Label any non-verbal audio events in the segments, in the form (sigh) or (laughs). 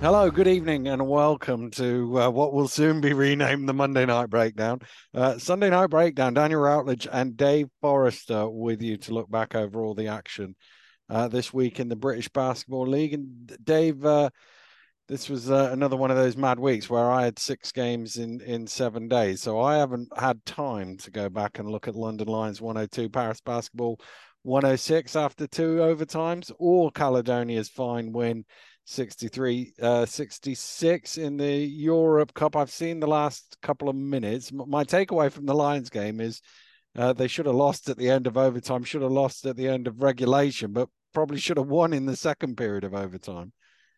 Hello, good evening, and welcome to uh, what will soon be renamed the Monday Night Breakdown. Uh, Sunday Night Breakdown, Daniel Routledge and Dave Forrester with you to look back over all the action uh, this week in the British Basketball League. And Dave, uh, this was uh, another one of those mad weeks where I had six games in, in seven days. So I haven't had time to go back and look at London Lions 102, Paris Basketball 106 after two overtimes, or Caledonia's fine win 63 uh, 66 in the Europe Cup. I've seen the last couple of minutes. My takeaway from the Lions game is uh, they should have lost at the end of overtime, should have lost at the end of regulation, but probably should have won in the second period of overtime.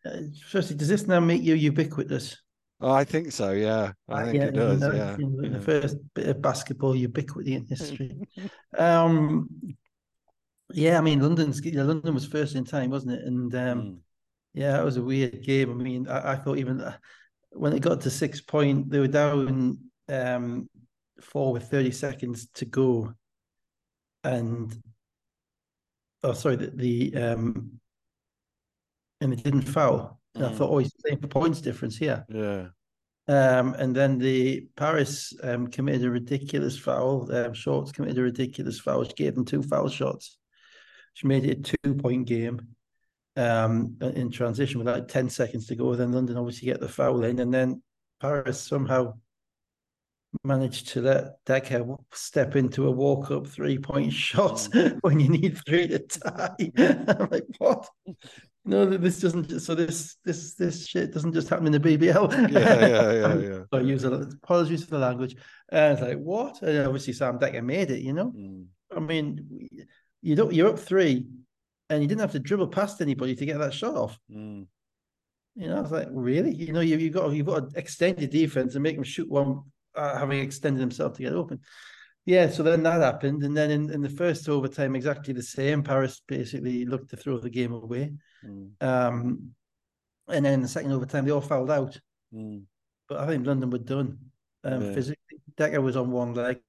Uh, firstly, does this now make you ubiquitous? Oh, I think so. Yeah, I think yeah, it does. Know, yeah, know, the first bit of basketball ubiquity in history. (laughs) um, yeah, I mean, London's London was first in time, wasn't it? And um, mm. Yeah, it was a weird game. I mean, I, I thought even uh, when it got to six point, they were down um, four with 30 seconds to go. And oh, sorry, the, the um, and it didn't foul. And mm. I thought, oh, he's playing for points difference here. Yeah. Um, and then the Paris um, committed a ridiculous foul. Um, Shorts committed a ridiculous foul, which gave them two foul shots, which made it a two point game um, in transition with like 10 seconds to go. Then London obviously get the foul in, and then Paris somehow managed to let Dekker step into a walk up three point (laughs) shot mm. when you need three to tie. (laughs) I'm like, what? No, this doesn't. Just, so this this this shit doesn't just happen in the BBL. Yeah, yeah, yeah, yeah. (laughs) I use a, apologies for the language. And it's like, what? And obviously, Sam Dekker made it. You know, mm. I mean, you don't. You're up three and you didn't have to dribble past anybody to get that shot off. Mm. You know, I was like, really? You know, you, you've got you've got to extend your defense and make them shoot one, uh, having extended himself to get open. Yeah, so then that happened, and then in, in the first overtime, exactly the same. Paris basically looked to throw the game away, mm. um, and then in the second overtime, they all fouled out. Mm. But I think London were done um, yeah. physically. Dekker was on one leg,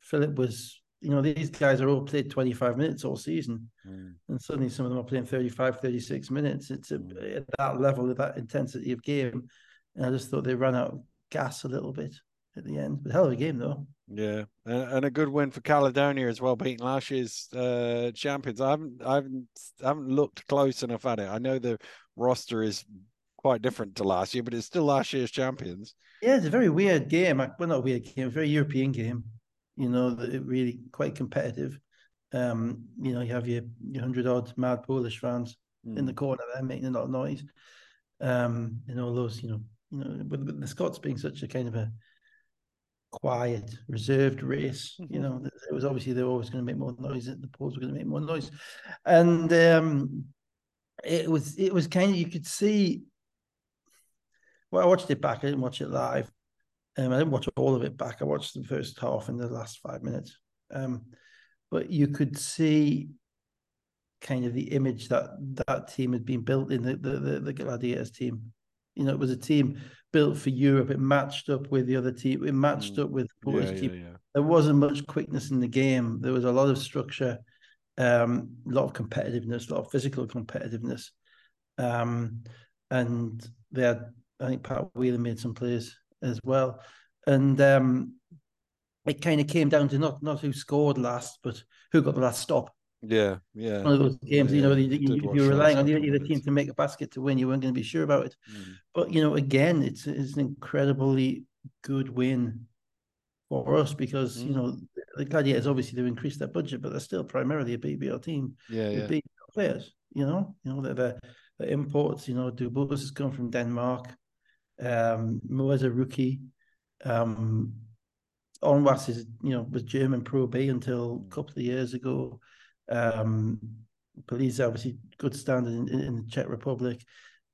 Philip was you know, these guys are all played 25 minutes all season. Mm. And suddenly some of them are playing 35, 36 minutes. It's a, mm. at that level of that intensity of game. And I just thought they ran out of gas a little bit at the end. But hell of a game, though. Yeah, and, a good win for Caledonia as well, beating last year's uh, champions. I haven't, I haven't, I haven't looked close enough at it. I know the roster is quite different to last year, but it's still last year's champions. Yeah, it's a very weird game. Well, not a weird game, a very European game you know, that it really quite competitive. Um, you know, you have your, your hundred odd mad Polish fans mm. in the hmm. corner there making a lot of noise. Um, and all those, you know, you know, with, with the Scots being such a kind of a quiet, reserved race, you mm-hmm. know, it was obviously they were always going to make more noise. The Poles were going to make more noise, and um, it was it was kind of you could see. Well, I watched it back. I didn't watch it live, um, I didn't watch all of it back. I watched the first half and the last five minutes. Um, but you could see kind of the image that that team had been built in the, the the, the Gladiators team. You know, it was a team built for Europe. It matched up with the other team. It matched mm. up with the Polish yeah, team. Yeah, yeah. There wasn't much quickness in the game. There was a lot of structure, um, a lot of competitiveness, a lot of physical competitiveness. Um, and they had, I think Pat Whelan made some plays as well. And um, it kind of came down to not not who scored last, but who got the last stop. Yeah, yeah. One of those games, yeah, you know, you, you, you're relying on either team to make a basket to win. You weren't going to be sure about it. Mm. But you know, again, it's it's an incredibly good win for us because mm. you know the Gladiators obviously they've increased their budget, but they're still primarily a BBL team. Yeah, yeah. BBL players. You know, you know they're, they're, imports. You know, Dubus has come from Denmark. Um, Mo as a rookie. Um, Onwas is, you know, was German Pro B until a couple of years ago. Um, Police obviously good standard in, in, the Czech Republic,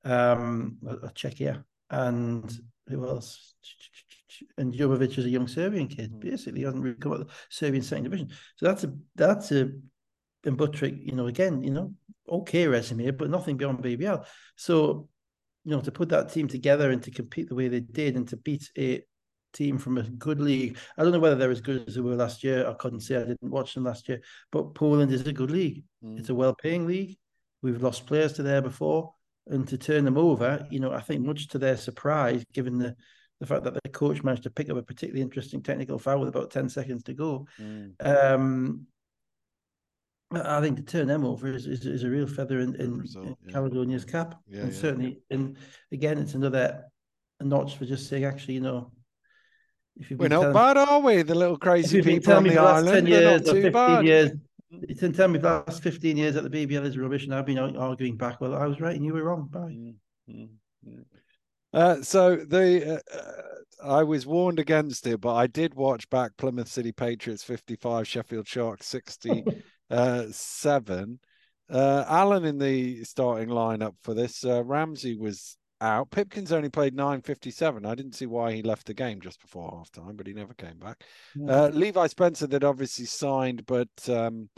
um, or Czechia, and who else? And Jovovic is a young Serbian kid. Hmm. Basically, hasn't really come out of the Serbian second division. So that's a that's a and Buttrick, you know, again, you know, okay resume, but nothing beyond BBL. So you know, to put that team together and to compete the way they did and to beat a team from a good league. I don't know whether they're as good as they were last year. I couldn't say I didn't watch them last year, but Poland is a good league. Mm. It's a well-paying league. We've lost players to there before. and to turn them over, you know, I think much to their surprise, given the the fact that the coach managed to pick up a particularly interesting technical foul with about 10 seconds to go. Mm. Um, I think to turn them over is, is, is a real feather in, in, result, in yeah. Caledonia's cap. Yeah, and yeah. certainly, and again, it's another notch for just saying, actually, you know, if you've We're not bad, are we? The little crazy people on the island. 10 years or 15 bad. years. You can tell me the last 15 years at the BBL is rubbish, and I've been arguing back. Well, I was right and you were wrong. Bye. Mm-hmm. Uh, so the uh, uh, I was warned against it, but I did watch back Plymouth City Patriots 55, Sheffield Sharks 67. (laughs) uh, Alan in the starting lineup for this. Uh, Ramsey was out. Pipkins only played 9.57. I didn't see why he left the game just before halftime, but he never came back. Uh, Levi Spencer that obviously signed, but um,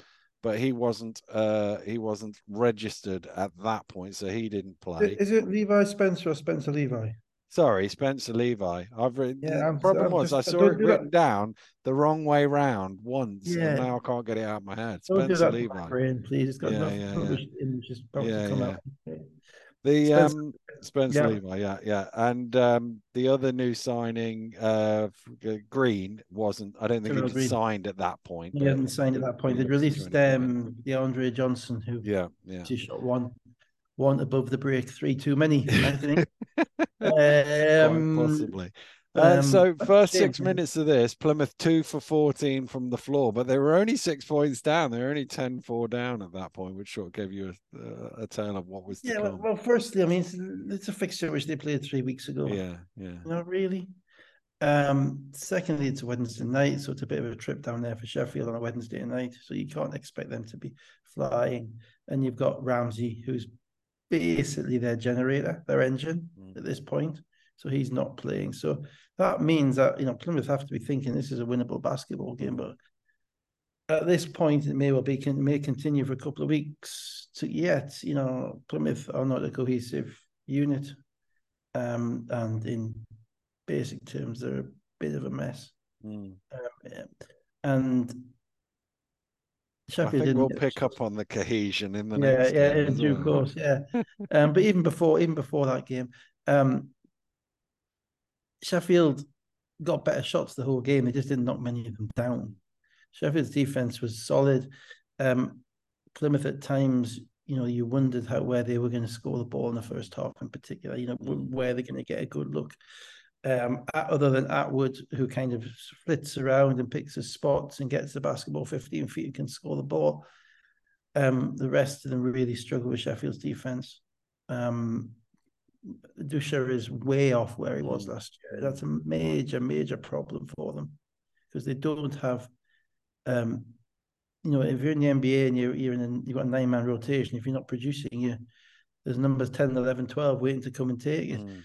but he wasn't uh, he wasn't registered at that point, so he didn't play. Is it Levi Spencer or Spencer Levi? Sorry, Spencer Levi. I've written. Yeah, the I'm, problem I'm was just, I saw it written that. down the wrong way round once, yeah. and now I can't get it out of my head. Spencer Levi. Brain, please. It's got yeah, yeah, yeah. Just yeah, yeah. Out. The Spencer, um Spencer yeah. Levi, yeah, yeah, and um the other new signing, uh, Green wasn't. I don't think he was signed at that point. He hadn't signed at that point. They'd released um the Andre Johnson, who yeah, yeah, he shot one, one above the break, three too many. I think. (laughs) um, possibly. Uh, um, so first six minutes of this, Plymouth two for 14 from the floor, but they were only six points down. They were only 10-4 down at that point, which sort of gave you a, a, a tale of what was. Yeah, well, well, firstly, I mean, it's, it's, a fixture which they played three weeks ago. Yeah, yeah. Not really. Um, secondly, it's a Wednesday night, so it's a bit of a trip down there for Sheffield on a Wednesday night. So you can't expect them to be flying. And you've got Ramsey, who's basically their generator, their engine mm. at this point so he's not playing. So that means that you know Plymouth have to be thinking this is a winnable basketball game, but at this point it may well be can may continue for a couple of weeks to yet. You know, Plymouth are not a cohesive unit, um, and in basic terms, they're a bit of a mess. Mm. Um, and Sheffield I think we'll pick up on the cohesion in the yeah, next yeah, in due well. course, yeah. um, but even before, even before that game, um, Sheffield got better shots the whole game. They just didn't knock many of them down. Sheffield's defense was solid. Um, Plymouth at times, you know, you wondered how where they were going to score the ball in the first half, in particular. You know, where they're going to get a good look. Um, other than Atwood, who kind of flits around and picks his spots and gets the basketball 15 feet and can score the ball. Um, the rest of them really struggle with Sheffield's defense. Um, Dusha is way off where he was mm. last year. That's a major, major problem for them because they don't have, um, you know, if you're in the NBA and you're, you're in, you've got a nine man rotation, if you're not producing, you there's numbers 10, 11, 12 waiting to come and take it. Mm.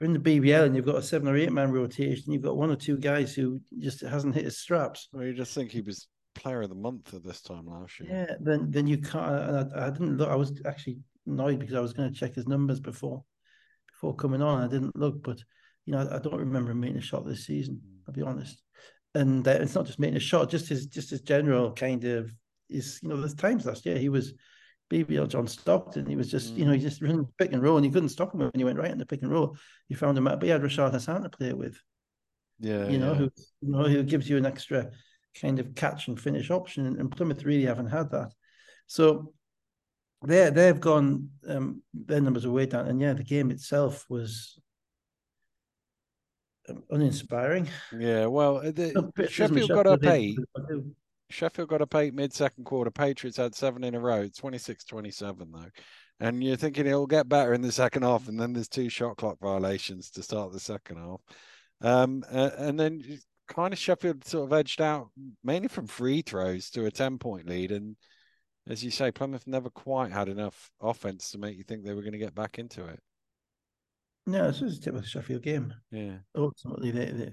You're in the BBL and you've got a seven or eight man rotation, you've got one or two guys who just hasn't hit his straps. Well, you just think he was player of the month at this time last year. Yeah, then then you can't. I, I didn't look. I was actually annoyed because I was going to check his numbers before before coming on. I didn't look, but you know, I, I don't remember him making a shot this season. I'll be honest. And uh, it's not just making a shot, just his just his general kind of is. You know, there's times last year he was BBL John Stockton. He was just, mm. you know, he just ran pick and roll, and you couldn't stop him when he went right in the pick and roll. You found him out, but he had Rashad Hassan to play with. Yeah, you know, yeah. who you know who gives you an extra kind of catch and finish option, and Plymouth really haven't had that. So they they've gone um, their numbers are way down, and yeah, the game itself was um, uninspiring. Yeah, well, the, Sheffield got up eight. Sheffield got a eight mid second quarter. Patriots had seven in a row, 26-27 though. And you're thinking it'll get better in the second half, and then there's two shot clock violations to start the second half. Um, uh, and then kind of Sheffield sort of edged out mainly from free throws to a 10 point lead. And as you say, Plymouth never quite had enough offense to make you think they were going to get back into it. No, this was a typical Sheffield game. Yeah. Ultimately, they they,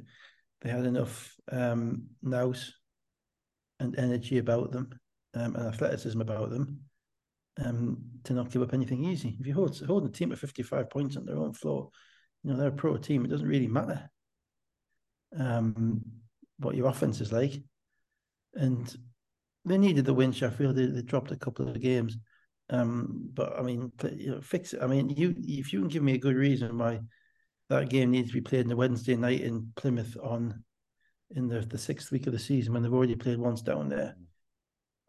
they had enough um, nous and energy about them um, and athleticism about them um, to not give up anything easy. If you hold hold a team at 55 points on their own floor, you know, they're a pro team. It doesn't really matter um, what your offense is like. And they needed the win, Sheffield. They, they dropped a couple of games. Um, but I mean, you know, fix it. I mean, you if you can give me a good reason why that game needs to be played on the Wednesday night in Plymouth on in the the sixth week of the season when they've already played once down there.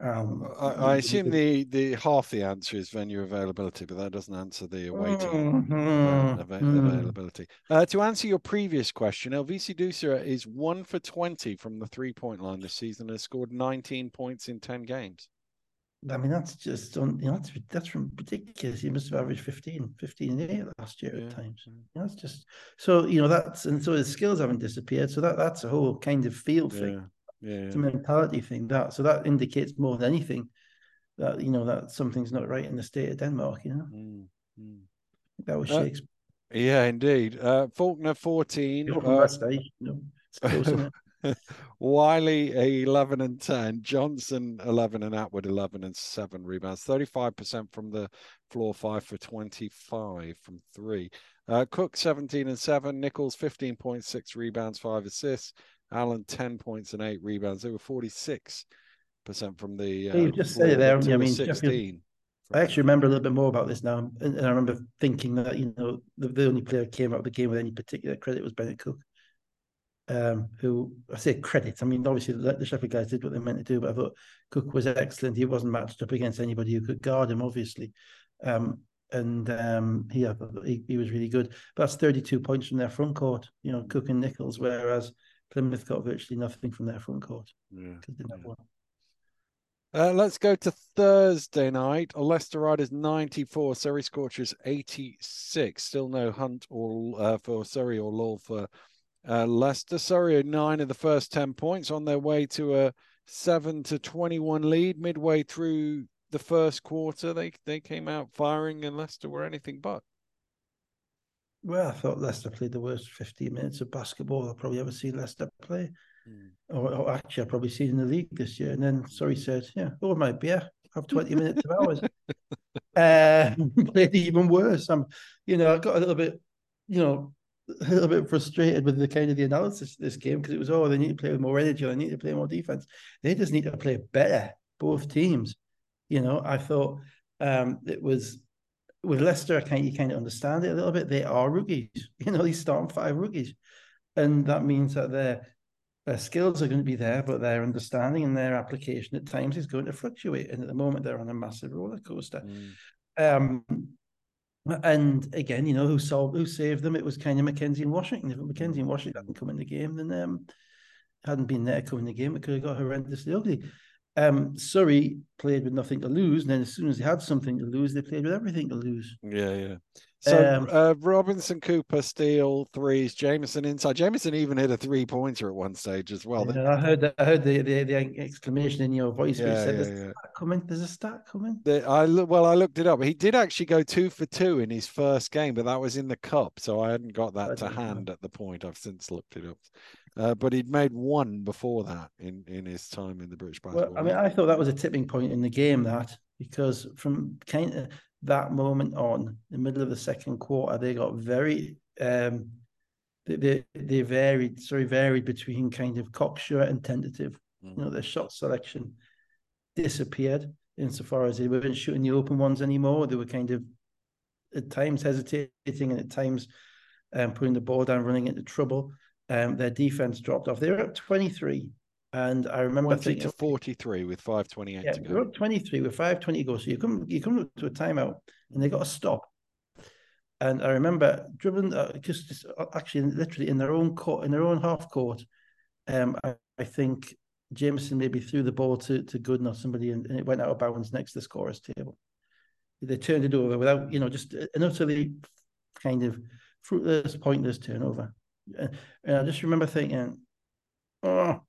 Um, I, I assume the the half the answer is venue availability, but that doesn't answer the awaiting mm-hmm. av- mm. availability. Uh, to answer your previous question, Elviso Dusa is one for twenty from the three point line this season and has scored nineteen points in ten games. I mean, that's just you know, that's that's ridiculous. He must have averaged 15, 15 and 8 last year yeah. at times. You know, that's just so you know that's and so his skills haven't disappeared. So that that's a whole kind of field yeah. thing. Yeah, it's a mentality thing. That so that indicates more than anything that you know that something's not right in the state of Denmark. You know, mm, mm. that was uh, Shakespeare. Yeah, indeed. Uh, Faulkner fourteen. Uh, West, no, it's close? (laughs) Wiley 11 and 10, Johnson 11 and Attwood 11 and 7 rebounds, 35% from the floor, 5 for 25 from 3. Uh, Cook 17 and 7, Nichols 15.6 rebounds, 5 assists, Allen 10 points and 8 rebounds. They were 46% from the. Uh, you just said it there. I mean, 16. I actually remember a little bit more about this now, and, and I remember thinking that you know the, the, only player who came out of the game with any particular credit was Bennett Cook um, who I say credit. I mean, obviously the, the Sheffield guys did what they meant to do, but I thought Cook was excellent. He wasn't matched up against anybody who could guard him, obviously. Um, and um, he, he, he was really good. But that's 32 points from their front court, you know, Cook and Nichols, whereas Plymouth got virtually nothing from their front court. Yeah. Uh, let's go to Thursday night. Leicester Riders 94, Surrey Scorchers 86. Still no hunt or uh, for Surrey or Law for uh, Leicester, sorry, nine of the first 10 points on their way to a 7 to 21 lead midway through the first quarter. They they came out firing, and Leicester were anything but. Well, I thought Leicester played the worst 15 minutes of basketball I've probably ever seen Leicester play. Mm. Or, or, actually, I've probably seen in the league this year. And then sorry, said, Yeah, oh, my beer, have 20 minutes of hours. (laughs) Uh, (laughs) played even worse. I'm, you know, I got a little bit, you know, a little bit frustrated with the kind of the analysis of this game because it was oh they need to play with more energy, they need to play more defense. They just need to play better, both teams. You know, I thought um, it was with Leicester. I kind you kind of understand it a little bit. They are rookies. (laughs) You know, these starting five rookies, and that means that their their skills are going to be there, but their understanding and their application at times is going to fluctuate. And at the moment, they're on a massive roller coaster. Mm. Um, and again, you know, who solved, who saved them? It was kind of Mackenzie and Washington. If Mackenzie and Washington hadn't come in the game, then um, hadn't been there coming in the game, it could have got horrendously ugly. Um, Surrey played with nothing to lose, and then as soon as they had something to lose, they played with everything to lose. Yeah, yeah. So um, uh, Robinson, Cooper, Steele, threes. Jameson inside. Jameson even hit a three pointer at one stage as well. Yeah, I heard that. I heard the, the, the exclamation in your voice. Yeah, said, "There's yeah, a coming. There's a stat coming." The, I well. I looked it up. He did actually go two for two in his first game, but that was in the cup, so I hadn't got that to hand know. at the point. I've since looked it up. Uh, but he'd made one before that in in his time in the British basketball. Well, I mean, I thought that was a tipping point in the game. That because from kind of that moment on, the middle of the second quarter, they got very um, they, they, they varied, sorry, varied between kind of cocksure and tentative. Mm. You know, their shot selection disappeared insofar as they weren't shooting the open ones anymore. They were kind of at times hesitating and at times um, putting the ball down, running into trouble. Um, their defense dropped off. They were up 23 and I remember 20 thinking, to 43 with 528 yeah, to go. We're up 23 with 520 to go. So you come you come to a timeout and they got a stop. And I remember dribbling uh, just uh, actually literally in their own court, in their own half court. Um, I, I think Jameson maybe threw the ball to, to Gooden or somebody and, and, it went out of bounds next to the scorer's table. They turned it over without, you know, just an utterly kind of fruitless, pointless turnover. And I just remember thinking, oh,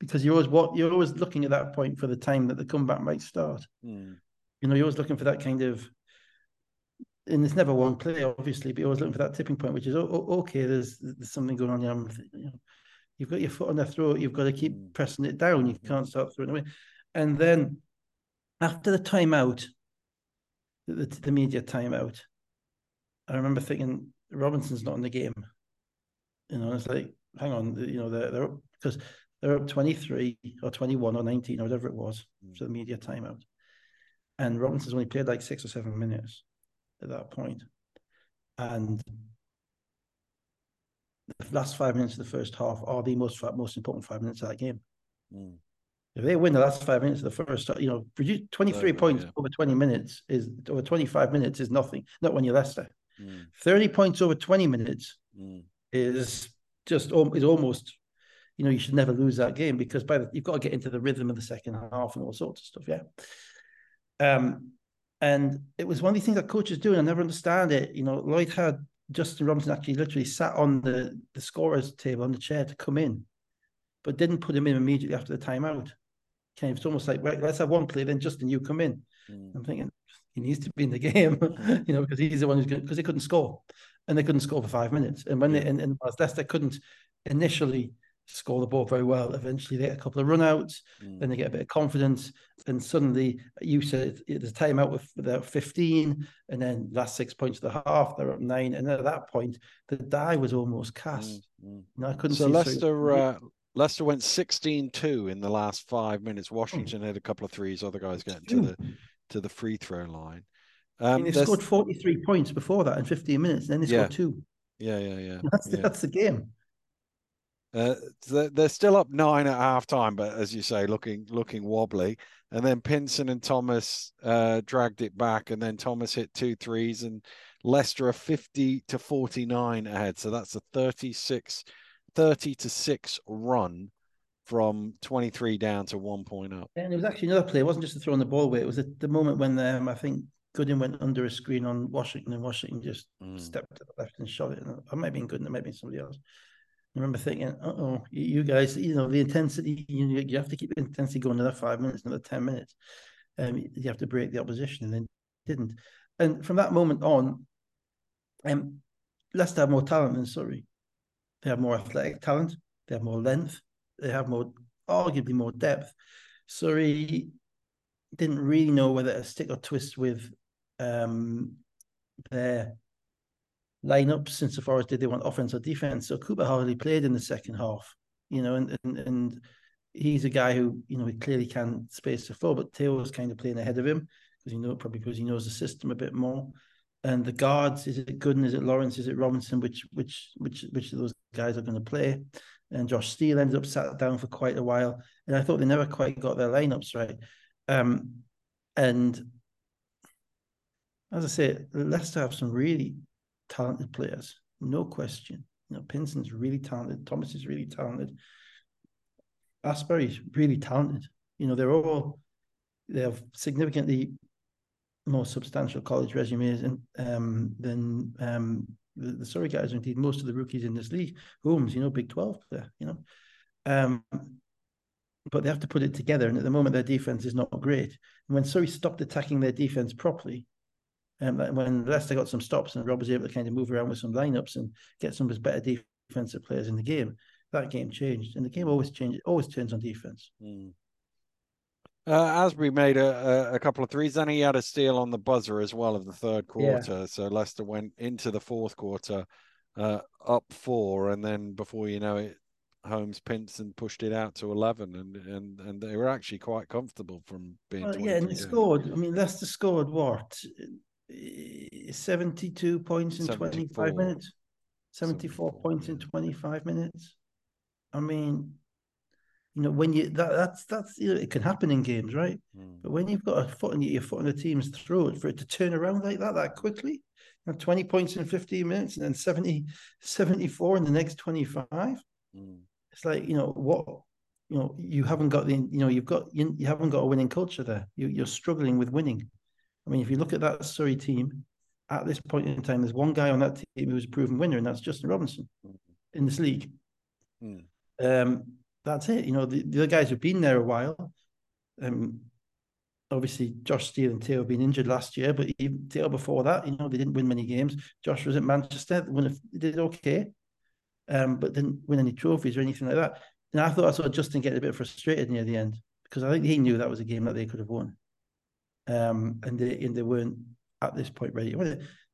because you're always what you're always looking at that point for the time that the comeback might start. Mm. You know, you're always looking for that kind of, and it's never one play, obviously, but you're always looking for that tipping point, which is oh, okay. There's there's something going on. You know, you've got your foot on their throat. You've got to keep mm. pressing it down. You can't start throwing away. And then after the timeout, the, the, media timeout, I remember thinking Robinson's not in the game. You know, it's like, hang on, you know, they're, they're because they're up 23 or 21 or 19 or whatever it was mm. for the media timeout. and Robinson's only played like six or seven minutes at that point. And the last five minutes of the first half are the most most important five minutes of that game. Mm. If they win the last five minutes of the first, you know, produce 23 points yeah. over 20 minutes is over 25 minutes is nothing, not when you're Leicester. Mm. 30 points over 20 minutes mm. is just is almost, you know, you should never lose that game because by the, you've got to get into the rhythm of the second half and all sorts of stuff. Yeah. Um, and it was one of the things that coaches do, and I never understand it. You know, Lloyd had Justin Robinson actually literally sat on the, the scorer's table on the chair to come in, but didn't put him in immediately after the timeout. Okay, it's almost like, right, let's have one play, then Justin, you come in. Mm. I'm thinking he needs to be in the game, (laughs) you know, because he's the one who's going because they couldn't score, and they couldn't score for five minutes. And when they and, and Leicester couldn't initially score the ball very well. Eventually, they get a couple of runouts, mm. then they get a bit of confidence, and suddenly you said there's a timeout with they're 15, and then last six points of the half, they're up nine, and at that point, the die was almost cast. Mm. Mm. I couldn't. So Leicester, so... Uh, Leicester went 16-2 in the last five minutes. Washington had a couple of threes, other guys getting to the to the free throw line. Um, I mean, they scored 43 points before that in 15 minutes, and then they yeah. scored two. Yeah, yeah, yeah. (laughs) That's yeah. that's the game. Uh, they're still up nine at half time, but as you say, looking looking wobbly. And then Pinson and Thomas uh, dragged it back, and then Thomas hit two threes, and Leicester are 50 to 49 ahead. So that's a 36, 30 to 6 run from 23 down to one point up. And it was actually another play. It wasn't just to throw on the ball away. It was the, the moment when um, I think Goodwin went under a screen on Washington, and Washington just mm. stepped to the left and shot it. And it might have been Goodwin, it might have been somebody else. I remember thinking, oh, you guys, you know, the intensity, you, you have to keep the intensity going another five minutes, another 10 minutes. Um, you have to break the opposition, and then didn't. And from that moment on, um, Leicester have more talent than Surrey. They have more athletic talent, they have more length, they have more, arguably more depth. Surrey didn't really know whether to stick or twist with um, their lineups insofar as did they want offense or defense. So Cooper hardly played in the second half, you know, and and, and he's a guy who you know he clearly can space the floor, but Theo was kind of playing ahead of him because you know probably because he knows the system a bit more. And the guards, is it Gooden, is it Lawrence, is it Robinson? Which which which which of those guys are going to play? And Josh Steele ended up sat down for quite a while, and I thought they never quite got their lineups right. Um, and as I say, Leicester have some really talented players, no question. You know, Pinson's really talented. Thomas is really talented. Astbury's really talented. You know, they're all they have significantly more substantial college resumes and, um, than um, the, the Surrey guys, indeed most of the rookies in this league. Holmes, you know, Big Twelve player, you know. Um, but they have to put it together, and at the moment their defense is not great. And when Surrey stopped attacking their defense properly, um, when Leicester got some stops and Rob was able to kind of move around with some lineups and get some of his better defensive players in the game, that game changed. And the game always changes, always turns on defense. Mm. Uh, Astbury made a, a, couple of threes, then he had a steal on the buzzer as well of the third quarter. Yeah. So Leicester went into the fourth quarter uh, up four, and then before you know it, Holmes Pinson pushed it out to eleven, and and and they were actually quite comfortable from being. Well, yeah, and they scored. I mean, Leicester scored what 72 points in 25 minutes. 74, 74 points in 25 minutes. I mean you know when you that that's that's you know, it can happen in games right? Mm. but when you've got a foot in your foot on the team's throat for it to turn around like that that quickly you know, 20 points in 15 minutes and then 70 74 in the next 25 mm. it's like you know what you know you haven't got the you know you've got you, you haven't got a winning culture there. You, you're struggling with winning I mean, if you look at that Surrey team, at this point in time, there's one guy on that team who's a proven winner, and that's Justin Robinson in this league. Mm. Um, that's it. You know, the, the other guys have been there a while. Um, obviously, Josh Steele and have been injured last year, but even Theo before that, you know, they didn't win many games. Josh was at Manchester, they did okay, um, but didn't win any trophies or anything like that. And I thought I saw Justin get a bit frustrated near the end because I think he knew that was a game that they could have won um, and they and they weren't at this point ready.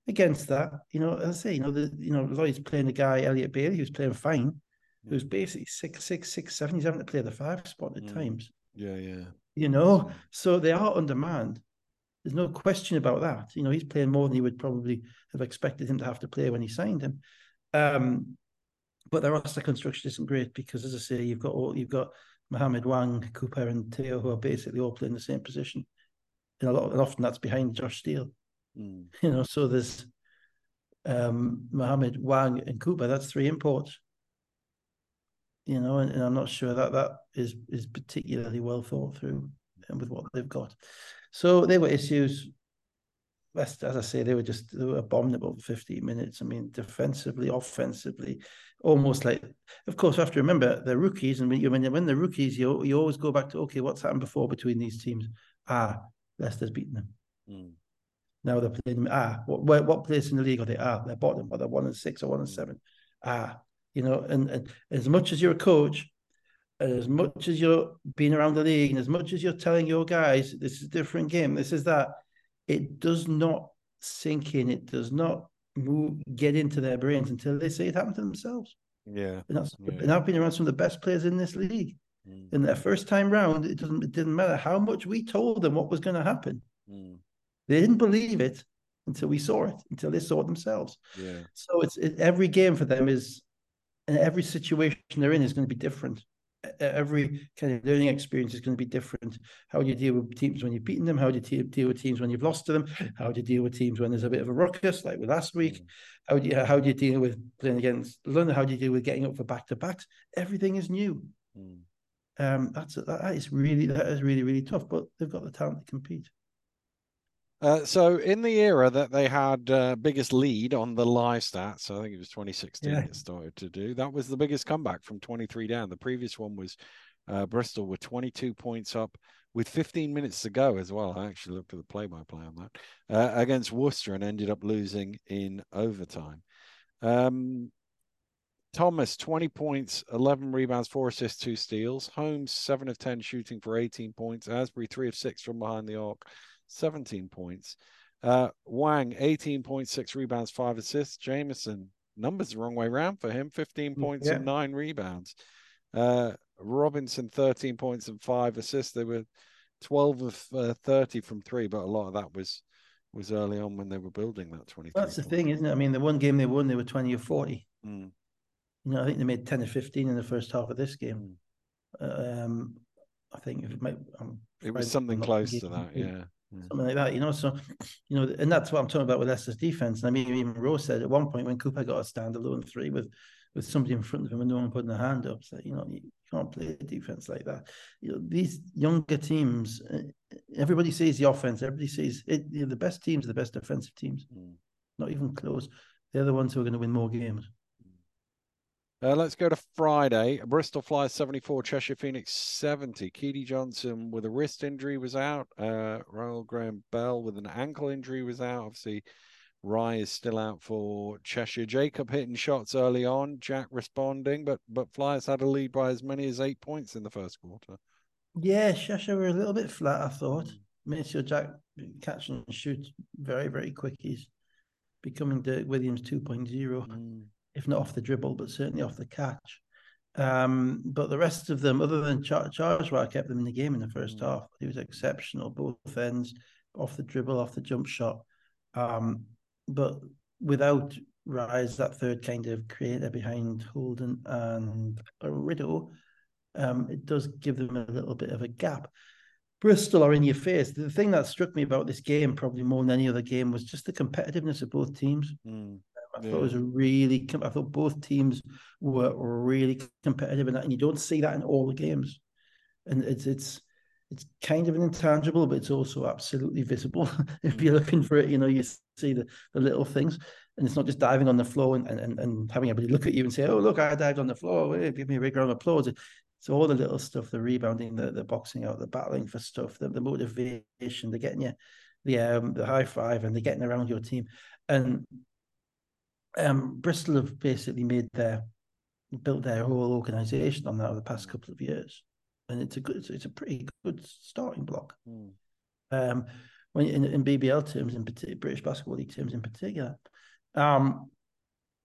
Against that, you know, as I say, you know, the you know, Lloyd's playing a guy, Elliot Bailey, who's playing fine, who's basically six, six, six, seven. He's having to play the five spot at mm. times. Yeah, yeah. You know, so they are undermanned. There's no question about that. You know, he's playing more than he would probably have expected him to have to play when he signed him. Um, but the roster construction isn't great because, as I say, you've got all you've got Mohamed Wang, Cooper, and Teo who are basically all playing the same position. And a lot, and often that's behind Josh Steele. Mm. (laughs) You know, so there's um, Mohamed Wang and Cooper. That's three imports. You know, and, and I'm not sure that that is is particularly well thought through and with what they've got. So they were issues. As, as I say, they were just they were abominable for 15 minutes. I mean, defensively, offensively, almost like. Of course, you have to remember they're rookies, and when you when, when they're rookies, you you always go back to okay, what's happened before between these teams? Ah, Leicester's beaten them. Mm. Now they're playing them. Ah, what what place in the league are they? Ah, they're bottom, or they're one and six or one and seven. Ah, you know, and, and as much as you're a coach, and as much as you're being around the league and as much as you're telling your guys this is a different game, this is that, it does not sink in, it does not move get into their brains until they say it happened to themselves. Yeah. And, that's, yeah. and I've been around some of the best players in this league. Mm. In their first time round, it doesn't it didn't matter how much we told them what was going to happen. Mm. They didn't believe it until we saw it, until they saw it themselves. Yeah. So it's it, every game for them is and every situation they're in is going to be different every kind of learning experience is going to be different. How do you deal with teams when you've beaten them? How do you deal with teams when you've lost to them? How do you deal with teams when there's a bit of a ruckus, like with last week? Mm. How do you how do you deal with playing against London? How do you deal with getting up for back to backs? Everything is new. Mm. Um, that's that is really that is really really tough, but they've got the talent to compete. Uh, so in the era that they had uh, biggest lead on the live stats, I think it was 2016 yeah. it started to do. That was the biggest comeback from 23 down. The previous one was uh, Bristol with 22 points up with 15 minutes to go as well. I actually looked at the play-by-play on that uh, against Worcester and ended up losing in overtime. Um, Thomas, 20 points, 11 rebounds, four assists, two steals. Holmes, seven of 10 shooting for 18 points. Asbury, three of six from behind the arc 17 points. Uh, Wang, 18.6 rebounds, five assists. Jameson, numbers the wrong way around for him, 15 mm, points yeah. and nine rebounds. Uh, Robinson, 13 points and five assists. They were 12 of uh, 30 from three, but a lot of that was was early on when they were building that 20. That's the thing, isn't it? I mean, the one game they won, they were 20 or 40. Mm. You know, I think they made 10 or 15 in the first half of this game. Mm. Um, I think it might. It was something close to that, yeah something like that, you know. So, you know, and that's what I'm talking about with Leicester's defense. And I mean, even Rose said at one point when Cooper got a standalone three with with somebody in front of him and no one putting a hand up, so you know, you can't play a defense like that. You know, these younger teams, uh, everybody sees the offense, everybody sees it. You know, the best teams are the best defensive teams, mm. not even close. They're the ones who are going to win more games. Uh, let's go to Friday. Bristol Flyers 74, Cheshire Phoenix 70. Keedy Johnson with a wrist injury was out. Uh, Royal Graham Bell with an ankle injury was out. Obviously, Rye is still out for Cheshire. Jacob hitting shots early on. Jack responding, but but Flyers had a lead by as many as eight points in the first quarter. Yeah, Cheshire were a little bit flat, I thought. Made sure Jack catch and shoot very, very quick. He's becoming Dirk Williams 2.0. Mm if not off the dribble, but certainly off the catch. Um, but the rest of them, other than Char- Charles, I kept them in the game in the first mm. half. He was exceptional, both ends, off the dribble, off the jump shot. Um, but without Rise, that third kind of creator behind Holden and Riddle, um, it does give them a little bit of a gap. Bristol are in your face. The thing that struck me about this game, probably more than any other game, was just the competitiveness of both teams. Mm. I yeah. thought it was really. I thought both teams were really competitive in that, and you don't see that in all the games. And it's it's it's kind of an intangible, but it's also absolutely visible. (laughs) if you're looking for it, you know, you see the, the little things. And it's not just diving on the floor and, and, and having everybody look at you and say, oh, look, I dived on the floor. Hey, give me a big round of applause. It's all the little stuff, the rebounding, the, the boxing out, the battling for stuff, the, the motivation, the getting you, the um, the high five, and the getting around your team. And um, Bristol have basically made their built their whole organisation on that over the past couple of years, and it's a good, it's, a pretty good starting block. Mm. Um, when in, in BBL terms, in particular, British Basketball League terms, in particular, um,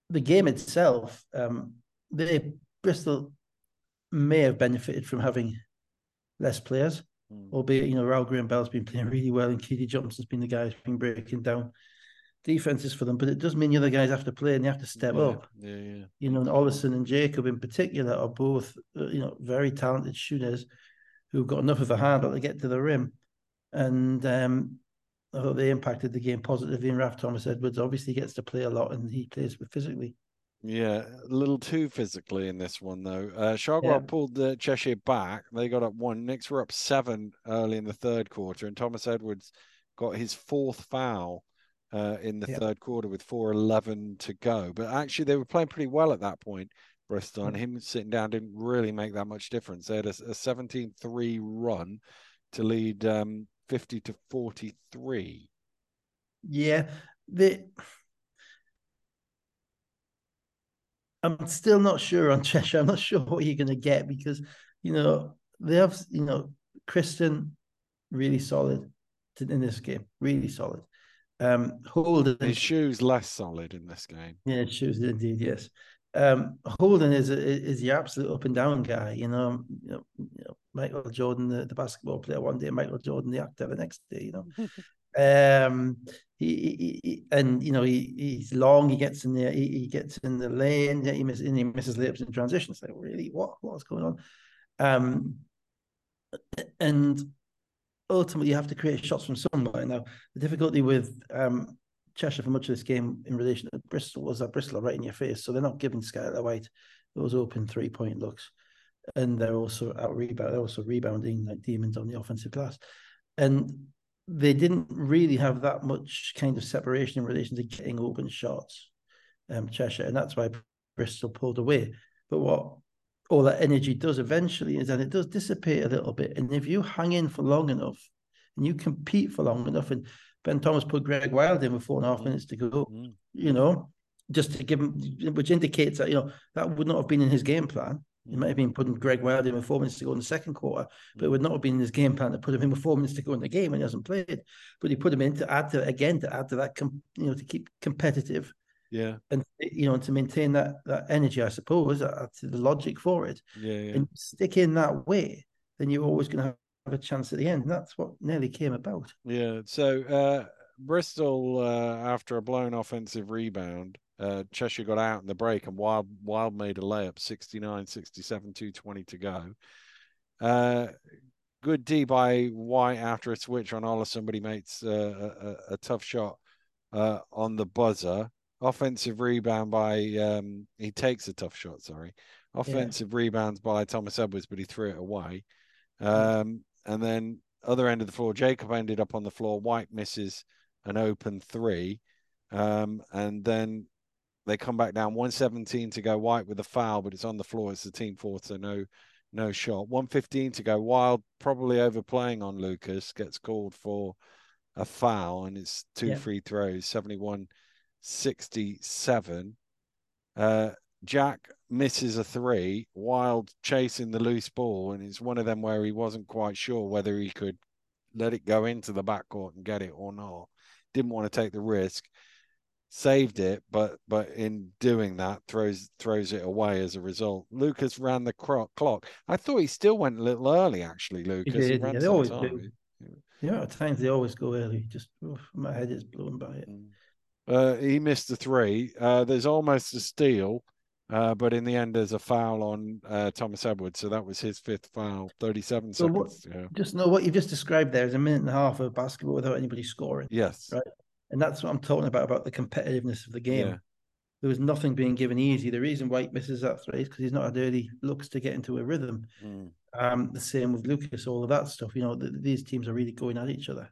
the game itself, um, they Bristol may have benefited from having less players. Mm. Albeit, you know, Raul Graham Bell's been playing really well and Keely Johnson's been the guy who's been breaking down defenses for them, but it does mean the other guys have to play and they have to step yeah, up. Yeah, yeah. You know, and Ollison and Jacob in particular are both, uh, you know, very talented shooters who've got enough of a handle to get to the rim. And um, I thought they impacted the game positively. And Raf Thomas Edwards obviously gets to play a lot and he plays physically. Yeah, a little too physically in this one though. Uh, yeah. pulled the Cheshire back. They got up one. Knicks were up seven early in the third quarter, and Thomas Edwards got his fourth foul uh, in the third quarter with 4.11 to go. But actually, they were playing pretty well at that point, Bristol, and him sitting down didn't really make that much difference. They had a, a 17 3 run to lead um, 50 to 43. Yeah. The. I'm still not sure on (laughs) Cheshire. I'm not sure what you're going to get because, you know, they have, you know, Christon really solid in this game, really solid. Um, Holden. His shoes less solid in this game. Yeah, shoes indeed. Yes. Um, Holden is a, is the absolute up and down guy. You know, you know, you know Michael Jordan, the, the, basketball player one day, Michael Jordan, the actor the next day. You know, (laughs) um, he, he, he, and you know he he's long. He gets in there. He, he gets in the lane. He misses. He misses layups in transitions. Like really, what what's going on? Um, and ultimately you have to create shots from somewhere. Now, the difficulty with um, Cheshire for much of this game in relation to Bristol was that Bristol are right in your face, so they're not giving Skylar White those open three point looks, and they're also out rebound, they're also rebounding like demons on the offensive glass, and they didn't really have that much kind of separation in relation to getting open shots, um, Cheshire, and that's why Bristol pulled away. But what all that energy does eventually is that it does dissipate a little bit. And if you hang in for long enough and you compete for long enough, and Ben Thomas put Greg Wild in with four and a half minutes to go, mm. you know, just to give him, which indicates that, you know, that would not have been in his game plan. He might have been putting Greg Wild in with four minutes to go in the second quarter, but it would not have been in his game plan to put him in with four minutes to go in the game when he hasn't played. But he put him in to add to again to add to that, com, you know, to keep competitive yeah. And you know, to maintain that that energy, I suppose, that's the logic for it. Yeah, yeah. And stick in that way, then you're always going to have a chance at the end. And that's what nearly came about. Yeah. So uh, Bristol, uh, after a blown offensive rebound, uh, Cheshire got out in the break and Wild Wild made a layup 69 67 220 to go. Uh, good D by White after a switch on but he makes uh, a, a, tough shot uh, on the buzzer offensive rebound by um, he takes a tough shot. Sorry, offensive yeah. rebounds by Thomas Edwards, but he threw it away. Um, and then other end of the floor, Jacob ended up on the floor. White misses an open three, um, and then they come back down 117 to go. White with a foul, but it's on the floor. It's the team fourth, so no no shot. 115 to go. Wild probably overplaying on Lucas gets called for a foul, and it's two yeah. free throws. 71- 67. Uh, Jack misses a three, Wild chasing the loose ball, and it's one of them where he wasn't quite sure whether he could let it go into the backcourt and get it or not. Didn't want to take the risk. Saved it, but but in doing that, throws throws it away as a result. Lucas ran the clock. I thought he still went a little early, actually. Lucas, he did. Yeah, they always time. do. Yeah, at times they always go early. Just oof, my head is blown by it. Mm. Uh, he missed the three. Uh, there's almost a steal, uh, but in the end, there's a foul on uh, Thomas Edwards. So that was his fifth foul. 37 so seconds. What, yeah. Just know what you've just described there is a minute and a half of basketball without anybody scoring. Yes. Right. And that's what I'm talking about about the competitiveness of the game. Yeah. There was nothing being given easy. The reason White misses that three is because he's not had early looks to get into a rhythm. Mm. Um, the same with Lucas, all of that stuff. You know, the, these teams are really going at each other.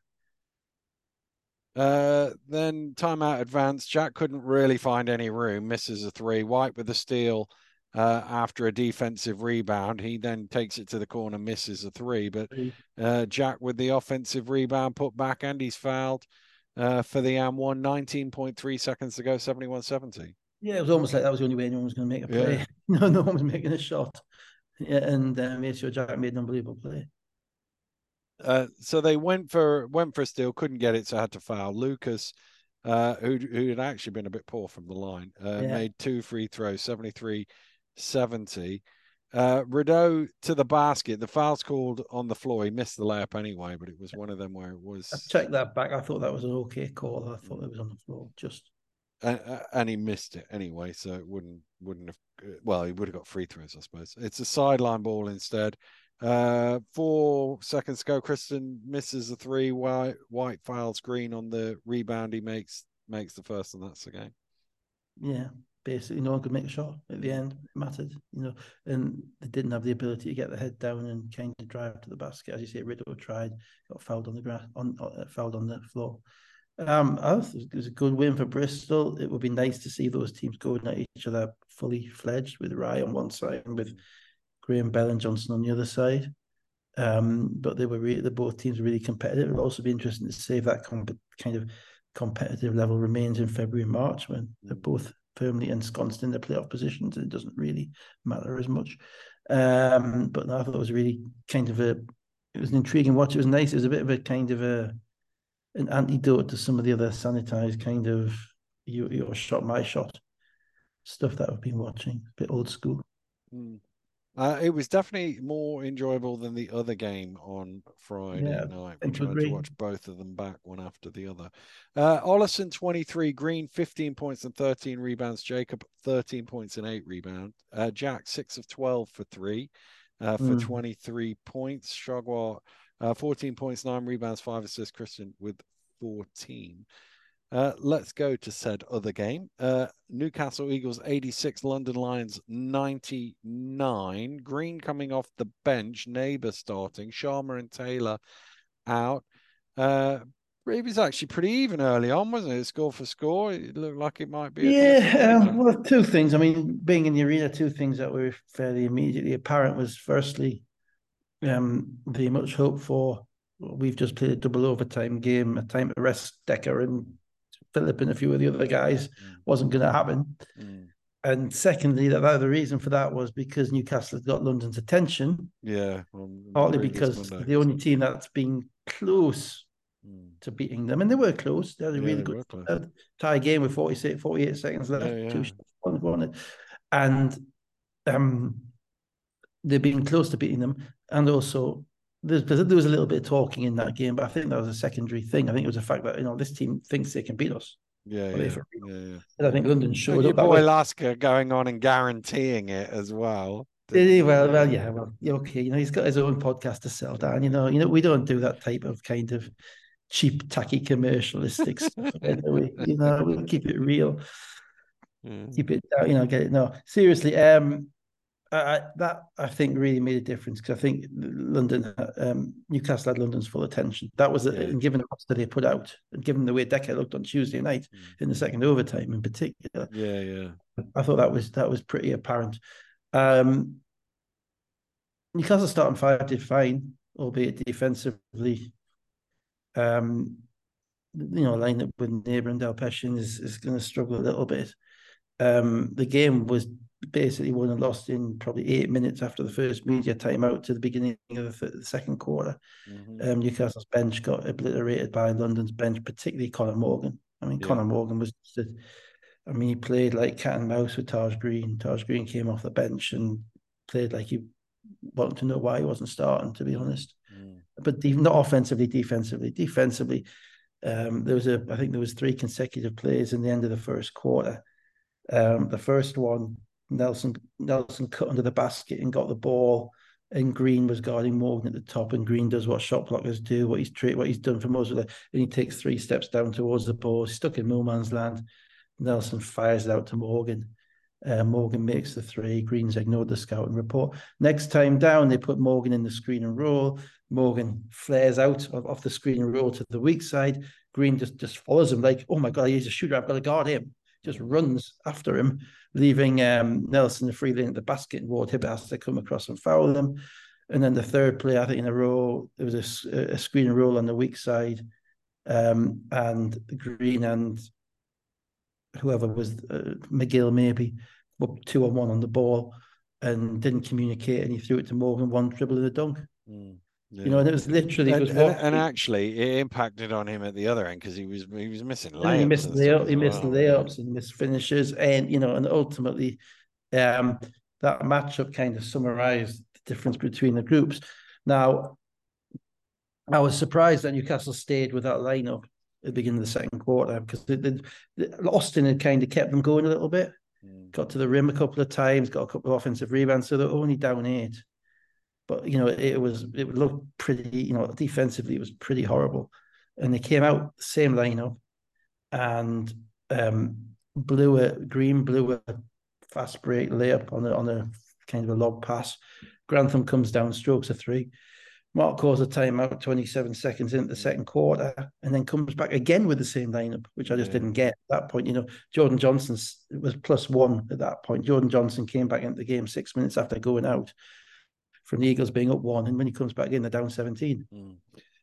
Uh, then timeout advance. Jack couldn't really find any room. Misses a three. White with a steal uh, after a defensive rebound. He then takes it to the corner, misses a three. But uh, Jack with the offensive rebound put back, and he's fouled uh, for the AND1. 19.3 seconds to go, 71 70. Yeah, it was almost like that was the only way anyone was going to make a play. Yeah. (laughs) no, no one was making a shot. Yeah, and uh, made sure Jack made an unbelievable play. Uh, so they went for went for a steal, couldn't get it, so had to foul. Lucas, uh, who who had actually been a bit poor from the line, uh, yeah. made two free throws, 73 70. Uh, Rideau to the basket. The foul's called on the floor. He missed the layup anyway, but it was one of them where it was. I checked that back. I thought that was an okay call. I thought it was on the floor. Just and, and he missed it anyway, so it wouldn't wouldn't have. Well, he would have got free throws, I suppose. It's a sideline ball instead. Uh, four seconds ago, Kristen misses the three. White White fouls green on the rebound. He makes makes the first, and that's the game. Yeah, basically, no one could make a shot at the end. It mattered, you know, and they didn't have the ability to get the head down and kind of drive to the basket. As you say, Rideau tried, got fouled on the grass, on uh, fouled on the floor. Um, I it was a good win for Bristol. It would be nice to see those teams going at each other fully fledged with Rye on one side and with Graham Bell and Johnson on the other side. Um, but they were really, the both teams were really competitive. It'll also be interesting to see if that comp- kind of competitive level remains in February and March when they're both firmly ensconced in their playoff positions. It doesn't really matter as much. Um, but I thought it was really kind of a, it was an intriguing watch. It was nice. It was a bit of a kind of a, an antidote to some of the other sanitized kind of your, your shot, my shot stuff that I've been watching, a bit old school. Mm. Uh, it was definitely more enjoyable than the other game on Friday yeah, night. We tried to watch both of them back one after the other. Uh, Ollison 23, Green 15 points and 13 rebounds. Jacob 13 points and 8 rebounds. Uh, Jack 6 of 12 for 3 uh, for mm. 23 points. Shogwa uh, 14 points, 9 rebounds, 5 assists. Christian with 14. Uh, let's go to said other game. Uh, Newcastle Eagles 86, London Lions 99. Green coming off the bench, Neighbour starting, Sharma and Taylor out. Uh, it was actually pretty even early on, wasn't it? Score for score. It looked like it might be. Yeah, um, well, two things. I mean, being in the arena, two things that were fairly immediately apparent was firstly, um, the much hoped for. We've just played a double overtime game, a time to rest Dekker and Phillip and a few of the other guys mm. wasn't going to happen. Mm. And secondly, that, the reason for that was because Newcastle had got London's attention. Yeah, partly because Monday. the only team that's been close mm. to beating them, and they were close. They had a yeah, really good tie game with 46, 48 seconds left. Yeah, yeah. Two and um, they've been close to beating them, and also there's, there was a little bit of talking in that game, but I think that was a secondary thing. I think it was the fact that you know this team thinks they can beat us. Yeah, yeah, yeah, yeah. I think London showed and up. Boy Lasker going on and guaranteeing it as well. Well, well, yeah, well, okay. You know, he's got his own podcast to sell down. You know, you know, we don't do that type of kind of cheap, tacky, commercialistic (laughs) stuff. We, you know, we keep it real. Mm. Keep it, you know, get it. No, seriously. Um, I, that I think really made a difference because I think London, um, Newcastle had London's full attention. That was, yeah. and given the roster they put out, and given the way Dekker looked on Tuesday night mm. in the second overtime in particular, yeah, yeah, I thought that was that was pretty apparent. Um, Newcastle starting five did fine, albeit defensively. Um, you know, line up with Neighbour and Delpetian is is going to struggle a little bit. Um, the game was basically won and lost in probably eight minutes after the first media timeout to the beginning of the, the second quarter. Mm-hmm. Um, Newcastle's bench got obliterated by London's bench, particularly Conor Morgan. I mean, yeah. Conor Morgan was, just, I mean, he played like cat and mouse with Taj Green. Taj Green came off the bench and played like he wanted to know why he wasn't starting, to be honest. Mm. But de- not offensively, defensively. Defensively, um, there was a, I think there was three consecutive plays in the end of the first quarter. Um, the first one, Nelson Nelson cut under the basket and got the ball. And Green was guarding Morgan at the top, and Green does what shot blockers do, what he's what he's done for most of the, and he takes three steps down towards the ball, stuck in no man's land. Nelson fires it out to Morgan. Uh, Morgan makes the three. Green's ignored the scouting report. Next time down, they put Morgan in the screen and roll. Morgan flares out of, off the screen and roll to the weak side. Green just just follows him like, oh my god, he's a shooter. I've got to guard him. Just runs after him leaving um, Nelson freely at the basket, and Ward Hibbert has to come across and foul them. And then the third play, I think in a row, there was a, a screen roll on the weak side, um, and Green and whoever was uh, McGill maybe were two on one on the ball and didn't communicate, and he threw it to Morgan, one dribble in the dunk. Mm. Yeah. You know, and it was literally and, was and, and, actually it impacted on him at the other end because he was he was missing layups. he missed layups, he missed well. layups and missed finishes, and you know, and ultimately, um, that matchup kind of summarized the difference between the groups. Now, I was surprised that Newcastle stayed with that lineup at the beginning of the second quarter because they, they, Austin had kind of kept them going a little bit. Mm. Got to the rim a couple of times, got a couple of offensive rebounds, so they're only down eight. But you know, it was it looked pretty. You know, defensively, it was pretty horrible. And they came out same lineup, and um, blew a Green blew a fast break layup on a on a kind of a lob pass. Grantham comes down, strokes a three. Mark calls a timeout 27 seconds into the second quarter and then comes back again with the same lineup, which I just yeah. didn't get at that point. You know, Jordan Johnson was plus one at that point. Jordan Johnson came back into the game six minutes after going out from the Eagles being up one. And when he comes back in, they're down 17. Mm.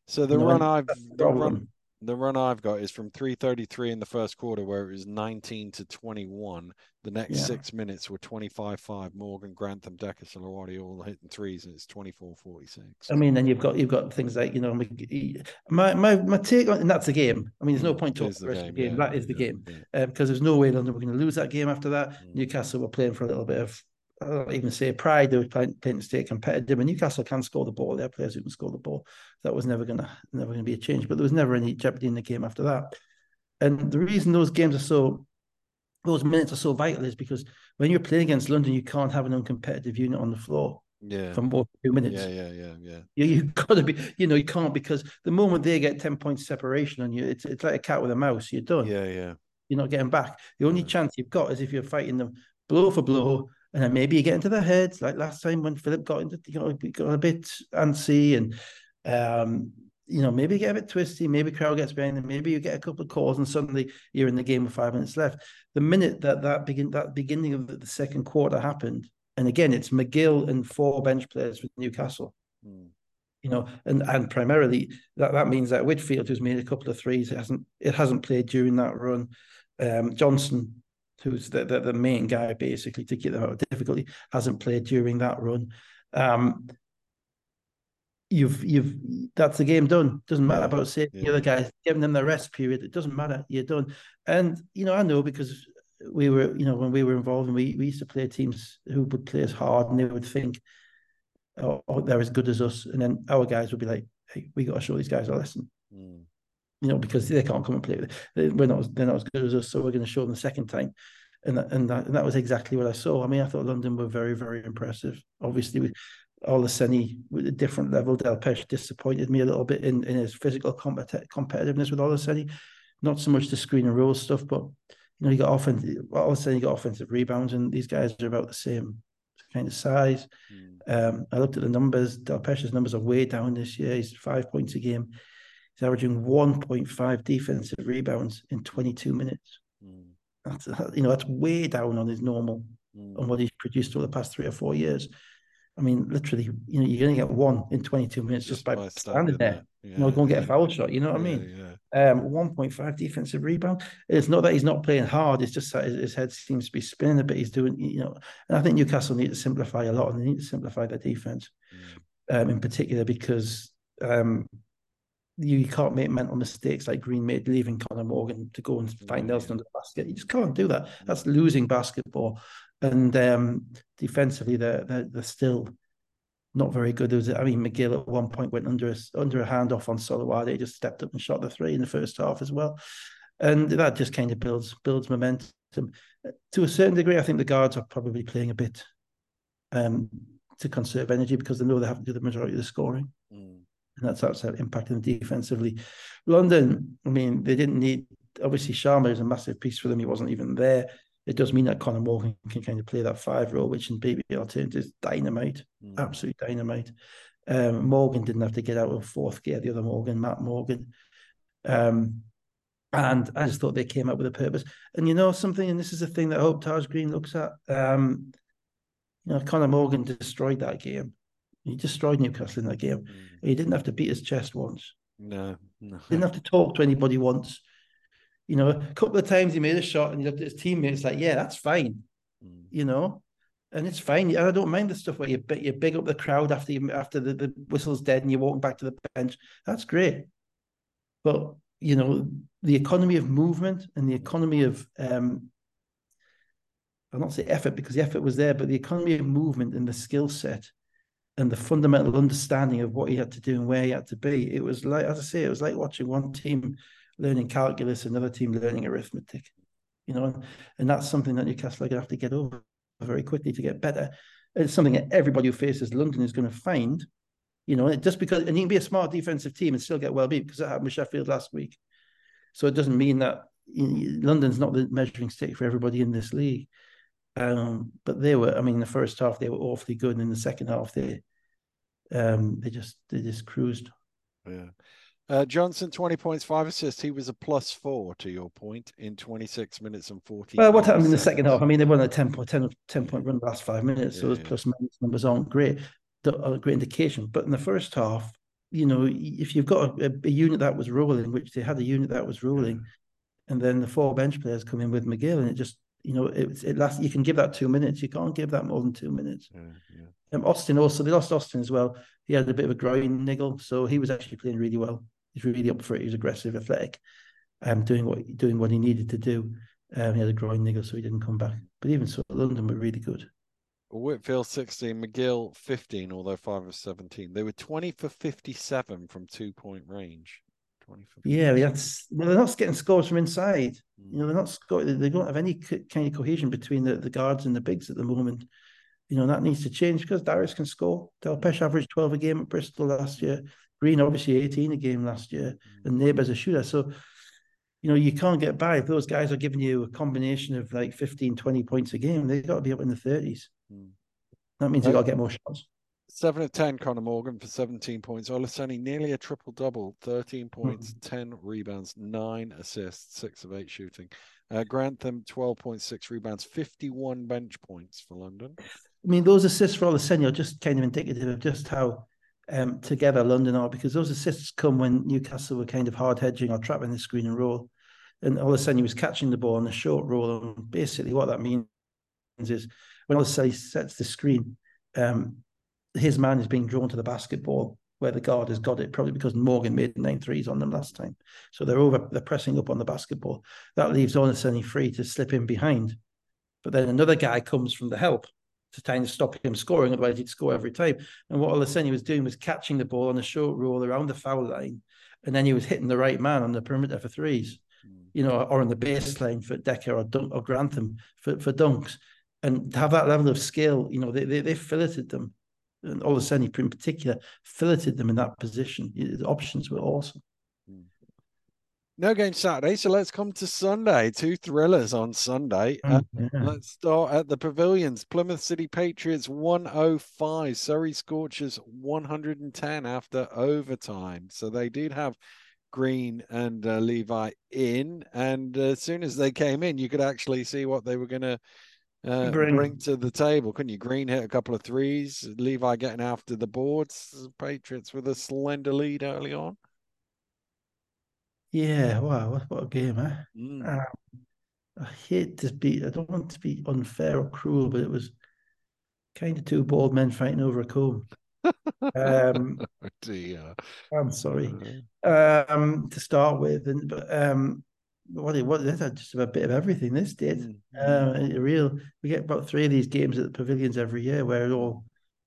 So the you know, run I've the run, the run I've got is from 333 in the first quarter, where it was 19 to 21. The next yeah. six minutes were 25 5. Morgan, Grantham, Dekker, Salawati all hitting threes, and it's 24 46. I mean, then you've got you've got things like, you know, my my, my take on, and that's the game. I mean, there's no point talking the, the rest game, of the game. Yeah, that is the yeah, game. Yeah. because um, there's no way London were going to lose that game after that. Mm. Newcastle were playing for a little bit of I don't even say pride. They were playing, playing to stay competitive. And Newcastle can score the ball. They have players who can score the ball. That was never gonna never gonna be a change. But there was never any jeopardy in the game after that. And the reason those games are so those minutes are so vital is because when you're playing against London, you can't have an uncompetitive unit on the floor. Yeah. For more than two minutes. Yeah, yeah, yeah, yeah. You you've (laughs) got to be, you know, you can't because the moment they get 10 points separation on you, it's it's like a cat with a mouse. You're done. Yeah, yeah. You're not getting back. The only yeah. chance you've got is if you're fighting them blow for blow and then maybe you get into their heads, like last time when Phillip got into, you know, got a bit antsy and, um, you know, maybe you get a bit twisty, maybe crowd gets behind them, maybe you get a couple of calls and suddenly you're in the game with five minutes left. The minute that that begin that beginning of the, the second quarter happened, and again, it's McGill and four bench players for Newcastle. Mm. You know, and and primarily that, that means that Whitfield, who's made a couple of threes, it hasn't it hasn't played during that run. Um, Johnson who's the, the, the, main guy basically to get them out of difficulty, hasn't played during that run. Um, you've you've that's the game done. Doesn't matter about saying yeah. the other guys, giving them the rest period. It doesn't matter. You're done. And you know, I know because we were, you know, when we were involved, and we, we used to play teams who would play as hard, and they would think, oh, oh they're as good as us, and then our guys would be like, hey, we got to show these guys a lesson. Mm you know, because they can't come and play. We're not, they're not as good as us, so we're going to show them the second time. And that, and that, and that was exactly what I saw. I mean, I thought London were very, very impressive. Obviously, with Olaseni with a different level, Delpech disappointed me a little bit in, in his physical compet- competitiveness with Olaseni. Not so much the screen and roll stuff, but you know, he got offensive. Olaseni got offensive rebounds, and these guys are about the same kind of size. Mm. Um, I looked at the numbers. Delpech's numbers are way down this year. He's five points a game. He's averaging 1.5 defensive rebounds in 22 minutes. Mm. That's you know that's way down on his normal mm. on what he's produced over the past three or four years. I mean, literally, you know, you're going to get one in 22 minutes just, just by, by standing there. Yeah. You know, go and get a foul shot. You know what yeah, I mean? Yeah. Um, 1.5 defensive rebound. It's not that he's not playing hard. It's just that his, his, head seems to be spinning a bit. He's doing, you know, and I think Newcastle need to simplify a lot, and they need to simplify their defense, mm. um, in particular because um, you can't make mental mistakes like Green made leaving Conor Morgan to go and find Nelson under the basket. You just can't do that. That's losing basketball. And um, defensively, they're, they're, they're still not very good. There was, I mean, McGill at one point went under a, under a handoff on Solowade. He just stepped up and shot the three in the first half as well, and that just kind of builds builds momentum. To a certain degree, I think the guards are probably playing a bit um, to conserve energy because they know they have to do the majority of the scoring. Mm and that's also impacting them defensively. London, I mean, they didn't need obviously Sharma is a massive piece for them. He wasn't even there. It does mean that Conor Morgan can kind of play that five role, which in BB alternative is dynamite, mm. absolute dynamite. Um, Morgan didn't have to get out of fourth gear, the other Morgan, Matt Morgan. Um, and I just thought they came up with a purpose. And you know something, and this is a thing that I hope Taj Green looks at. Um, you know, Conor Morgan destroyed that game. He destroyed Newcastle in that game. Mm. He didn't have to beat his chest once. No, no. Didn't have to talk to anybody once. You know, a couple of times he made a shot and he looked at his teammates like, yeah, that's fine. Mm. You know, and it's fine. And I don't mind the stuff where you you big up the crowd after you, after the, the whistle's dead and you're walking back to the bench. That's great. But you know, the economy of movement and the economy of um, I'll not say effort because the effort was there, but the economy of movement and the skill set and the fundamental understanding of what he had to do and where he had to be. It was like, as I say, it was like watching one team learning calculus, another team learning arithmetic. You know, and that's something that Newcastle are going to have to get over very quickly to get better. It's something that everybody who faces London is going to find. You know, just because and you can be a smart defensive team and still get well beat because that happened with Sheffield last week. So it doesn't mean that London's not the measuring stick for everybody in this league. Um, but they were, I mean, the first half they were awfully good, and in the second half they um, they just they just cruised. Yeah. Uh, Johnson, 20 points, five assists. He was a plus four, to your point, in 26 minutes and 40. Well, what happened in the second half? I mean, they won a 10 point, 10, 10 point run the last five minutes, yeah, so those yeah. plus minus numbers aren't great, a great indication. But in the first half, you know, if you've got a, a, unit that was rolling, which they had a unit that was rolling, and then the four bench players come in with McGill, and it just, you know, it, it lasts. You can give that two minutes. You can't give that more than two minutes. Yeah, yeah. Um, Austin also, they lost Austin as well. He had a bit of a groin niggle, so he was actually playing really well he's really up for it. He was aggressive, athletic, um, doing what doing what he needed to do. Um, he had a groin niggle, so he didn't come back. But even so, London were really good. Whitfield 16, McGill 15, although 5 of 17. They were 20 for 57 from two point range. 20 yeah, that's, well, they're not getting scores from inside. Mm. You know, they're not scoring, they don't have any kind of cohesion between the, the guards and the bigs at the moment. You know, that needs to change because Darius can score. Delpech averaged 12 a game at Bristol last year. Green obviously 18 a game last year, and Neighbours a shooter. So, you know, you can't get by if those guys are giving you a combination of like 15, 20 points a game. They've got to be up in the 30s. Mm. That means you've got to get more shots. Seven of 10, Conor Morgan for 17 points. Olaseni nearly a triple double 13 points, mm. 10 rebounds, nine assists, six of eight shooting. Uh, Grantham, 12.6 rebounds, 51 bench points for London. I mean, those assists for Olaseni are just kind of indicative of just how um, together, London are, because those assists come when Newcastle were kind of hard hedging or trapping the screen and roll. And all of a sudden he was catching the ball on a short roll. And basically what that means is when all of a sudden he sets the screen, um, his man is being drawn to the basketball where the guard has got it, probably because Morgan made nine threes on them last time. So they're over, they're pressing up on the basketball. That leaves Olaseni free to slip in behind. But then another guy comes from the help to try and stop him scoring. Otherwise, he'd score every time. And what Olaseni was doing was catching the ball on a short roll around the foul line, and then he was hitting the right man on the perimeter for threes, mm. you know, or on the baseline for Dekker or, Dunk, or Grantham for, for dunks. And to have that level of skill, you know, they they, they filleted them. And Olaseni, in particular, filleted them in that position. The options were awesome. No game Saturday, so let's come to Sunday. Two thrillers on Sunday. Uh, yeah. Let's start at the pavilions. Plymouth City Patriots 105, Surrey Scorchers 110 after overtime. So they did have Green and uh, Levi in, and uh, as soon as they came in, you could actually see what they were going to uh, bring. to the table. Couldn't you? Green hit a couple of threes, Levi getting after the boards. Patriots with a slender lead early on. Yeah, wow, what, a game, eh? Mm. Um, I hate to be, I don't want to be unfair or cruel, but it was kind of two bald men fighting over a comb. um, (laughs) oh dear. I'm sorry. Uh. Um, to start with, and but um, what it was, just a bit of everything. This did. Mm. Uh, real. We get about three of these games at the pavilions every year, where it all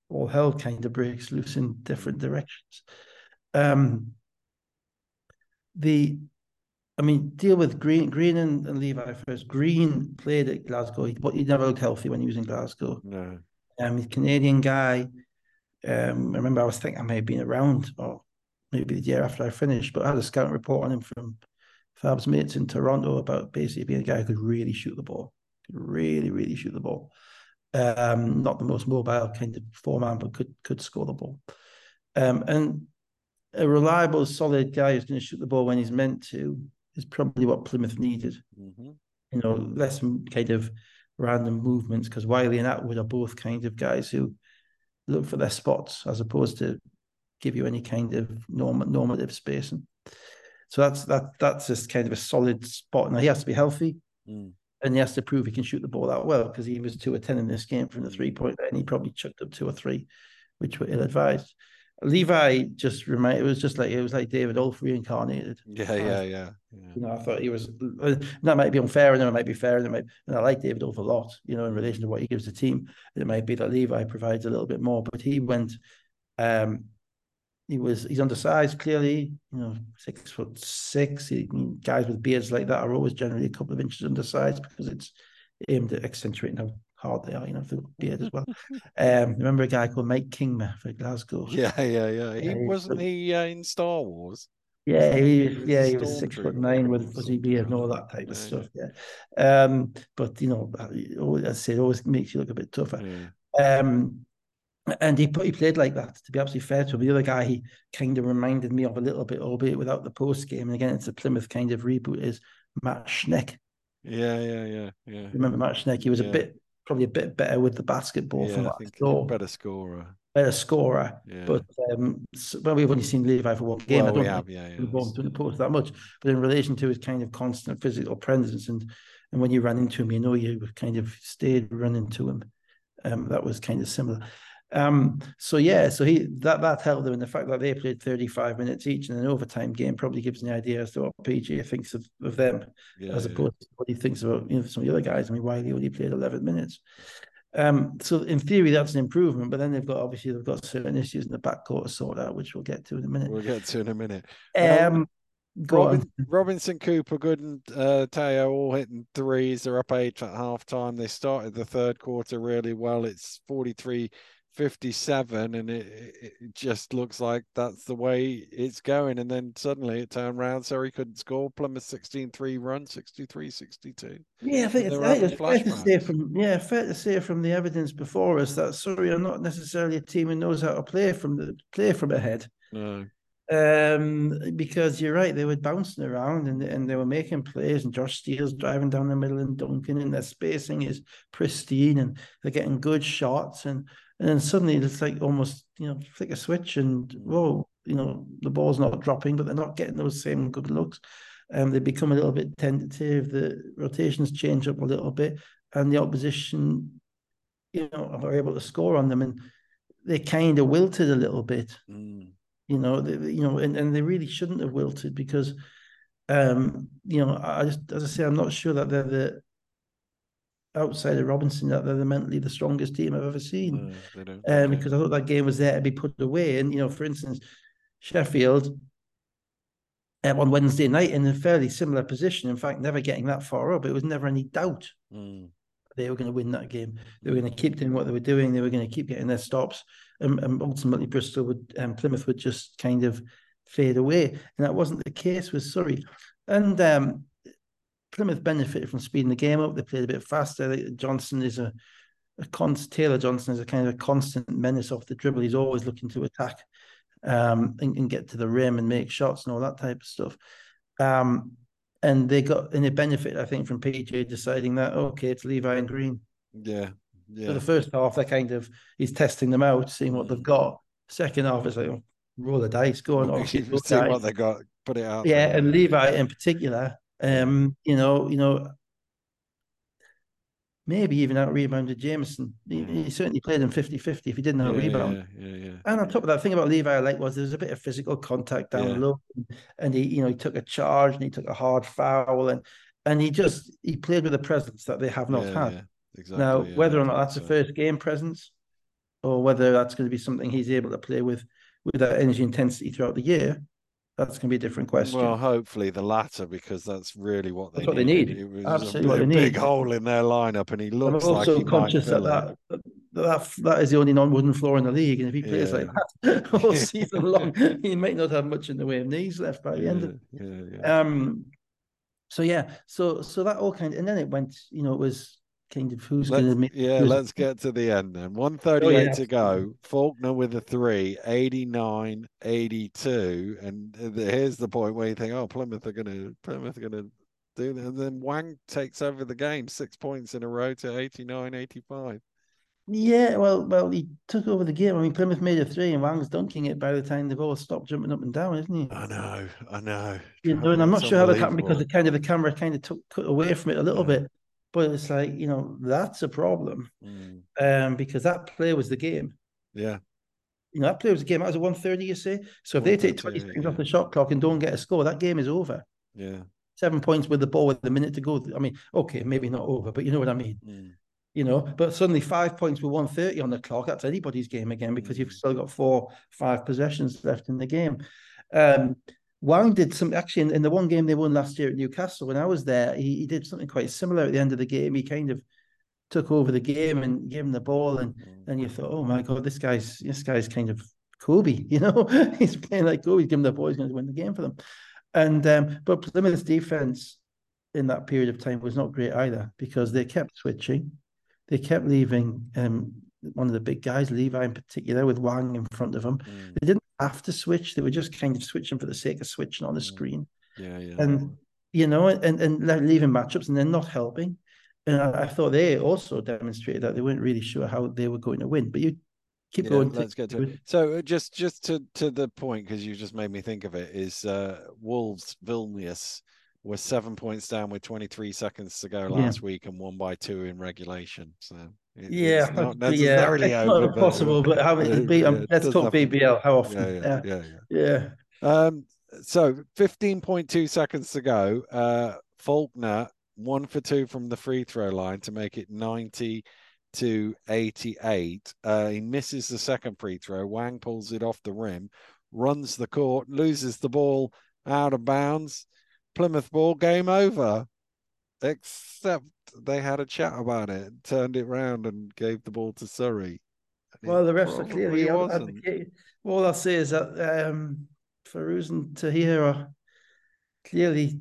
all hell kind of breaks loose in different directions. Um, the I mean, deal with Green, Green and, and Levi first. Green played at Glasgow, but he never looked healthy when he was in Glasgow. No. Um, he's a Canadian guy. Um, I remember I was thinking I may have been around, or maybe the year after I finished, but I had a scouting report on him from Fab's mates in Toronto about basically being a guy who could really shoot the ball, could really, really shoot the ball. Um, not the most mobile kind of foreman, but could could score the ball. Um, and a reliable, solid guy who's going to shoot the ball when he's meant to is probably what Plymouth needed. Mm-hmm. You know, less kind of random movements because Wiley and Atwood are both kind of guys who look for their spots as opposed to give you any kind of norm- normative spacing. So that's that that's just kind of a solid spot. Now he has to be healthy. Mm. And he has to prove he can shoot the ball that well because he was two or ten in this game from the three point line. he probably chucked up two or three, which were ill advised. Levi just remind it was just like it was like David Ulf reincarnated. Yeah, yeah, yeah, yeah. You know, I thought he was that might be unfair and it might be fair and it might and I like David Ulf a lot, you know, in relation to what he gives the team. It might be that Levi provides a little bit more, but he went um he was he's undersized clearly, you know, six foot six. He, guys with beards like that are always generally a couple of inches undersized because it's aimed at accentuating how hard they are, you know, for beard as well. (laughs) um, remember a guy called Mike Kingma for Glasgow? Yeah, yeah, yeah. He wasn't he uh, in Star Wars. Yeah, he, yeah, he was six foot nine with fuzzy beard and all that type of yeah. stuff. Yeah, um, but you know, as I said, it always makes you look a bit tougher. Yeah. Um, and he he played like that. To be absolutely fair to him, the other guy he kind of reminded me of a little bit, albeit without the post game. And again, it's a Plymouth kind of reboot. Is Matt Schneck? Yeah, yeah, yeah, yeah. Remember Matt Schneck? He was yeah. a bit probably a bit better with the basketball yeah, from I think better scorer. Better scorer, yeah. but um, well, we've only seen Levi for one game. Well, I don't we have, yeah, yeah. to the post that much, but in relation to his kind of constant physical presence and and when you ran into him, you know you kind of stayed running to him. Um, that was kind of similar. Um, so yeah, so he that that helped them, and the fact that they played 35 minutes each in an overtime game probably gives an idea as to what PJ thinks of, of them, yeah, as opposed yeah. to what he thinks about you know some of the other guys. I mean, Wiley only played 11 minutes. Um, so in theory, that's an improvement, but then they've got obviously they've got certain issues in the backcourt to sort out, which we'll get to in a minute. We'll get to in a minute. Um, Robin, Robinson, Cooper, Good, and uh, Teo all hitting threes. They're up eight at half time. They started the third quarter really well. It's 43 57 and it, it just looks like that's the way it's going. And then suddenly it turned around so he couldn't score. Plymouth 16-3 run 63-62 yeah i think it's, I think it's fair to say from yeah fair to say from the evidence before us that surrey are not necessarily a team who knows how to play from the play from ahead. No. Um, because you're right, they were bouncing around and, and they were making plays, and Josh Steele's driving down the middle and dunking, and their spacing is pristine, and they're getting good shots, and and then suddenly it's like almost you know flick a switch and whoa you know the ball's not dropping but they're not getting those same good looks and um, they become a little bit tentative the rotations change up a little bit and the opposition you know are able to score on them and they kind of wilted a little bit mm. you know they, you know and, and they really shouldn't have wilted because um you know i just as i say i'm not sure that they're the outside of Robinson that they're the mentally the strongest team I've ever seen. Mm, um, because I thought that game was there to be put away. And you know, for instance, Sheffield um, on Wednesday night in a fairly similar position. In fact, never getting that far up. It was never any doubt mm. they were going to win that game. They were going to keep doing what they were doing. They were going to keep getting their stops. And, and ultimately, Bristol would um, Plymouth would just kind of fade away. And that wasn't the case with Surrey. And um, Plymouth benefited from speeding the game up. They played a bit faster. Johnson is a, a const, Taylor Johnson is a kind of a constant menace off the dribble. He's always looking to attack um, and, and, get to the rim and make shots and all that type of stuff. Um, and they got and they benefit, I think, from PJ deciding that okay, it's Levi and Green. Yeah, yeah. So the first half, they're kind of he's testing them out, seeing what they've got. Second half is like oh, roll the dice, go on, (laughs) see what they got, put it out. Yeah, and Levi in particular um, you know, you know, maybe even out rebounded Jameson. He, he, certainly played him 50-50 if he didn't out rebound. Yeah, yeah, yeah, And on top of that, thing about Levi I like was there was a bit of physical contact down low, and he, you know, he took a charge and he took a hard foul, and and he just he played with a presence that they have not had. Exactly, now, whether or not that's a first game presence, or whether that's going to be something he's able to play with with that energy intensity throughout the year, that's going to be a different question. Well, hopefully the latter, because that's really what they that's need. What they need. It was Absolutely, a what they big need. hole in their lineup, and he looks I'm also like he conscious that, that, that, that that is the only non-wooden floor in the league, and if he plays yeah. like that (laughs) all (laughs) season long, he might not have much in the way of knees left by the yeah, end of. Yeah, yeah. Um. So yeah, so so that all kind, of, and then it went. You know, it was kind of who's going to make. Yeah, let's get to the end then. 138 oh, yeah. to go. Faulkner with a three, 89 82. And here's the point where you think, oh, Plymouth are going to, Plymouth are going to do that. And then Wang takes over the game, six points in a row to 89 85. Yeah, well, well, he took over the game. I mean, Plymouth made a three, and Wang's dunking it by the time they've all stopped jumping up and down, isn't he? I know, I know. You know, and I'm not sure how that happened because the kind of the camera kind of took cut away from it a little yeah. bit. But it's like, you know, that's a problem mm. um, because that play was the game. Yeah. You know, that play was the game. That was a 130, you say. So if they take 20 seconds yeah. off the shot clock and don't get a score, that game is over. Yeah. Seven points with the ball with a minute to go. I mean, okay, maybe not over, but you know what I mean. Mm. You know, but suddenly five points with 130 on the clock, that's anybody's game again because mm. you've still got four, five possessions left in the game. Um, Hwang did some actually in, in, the one game they won last year at Newcastle. When I was there, he, he did something quite similar at the end of the game. He kind of took over the game and gave him the ball, and and you thought, oh my god, this guy's this guy's kind of Kobe, (laughs) you know, (laughs) he's playing like Kobe. He's giving the ball, he's going to win the game for them. And um, but Plymouth's defense in that period of time was not great either because they kept switching, they kept leaving um, one of the big guys, Levi in particular, with Wang in front of him. Mm. They didn't to switch; they were just kind of switching for the sake of switching on the mm. screen. Yeah, yeah. And you know, and and leaving matchups and then not helping. And I, I, thought they also demonstrated that they weren't really sure how they were going to win. But you keep yeah, going. Let's get to it. So uh, just just to to the point because you just made me think of it is uh, Wolves Vilnius were seven points down with 23 seconds to go last yeah. week and won by two in regulation. So it, yeah, not (laughs) necessarily yeah, it's over, not possible, but, how many? Beat, um, let's talk BBL. How often? Yeah, yeah, yeah. yeah. Um, so 15.2 seconds to go. Uh, Faulkner one for two from the free throw line to make it 90 to 88. Uh, he misses the second free throw. Wang pulls it off the rim, runs the court, loses the ball out of bounds. Plymouth ball, game over. Except they had a chat about it, turned it round, and gave the ball to Surrey. Well, the refs are clearly advocating. All I'll say is that um, Farouz and Tahir are clearly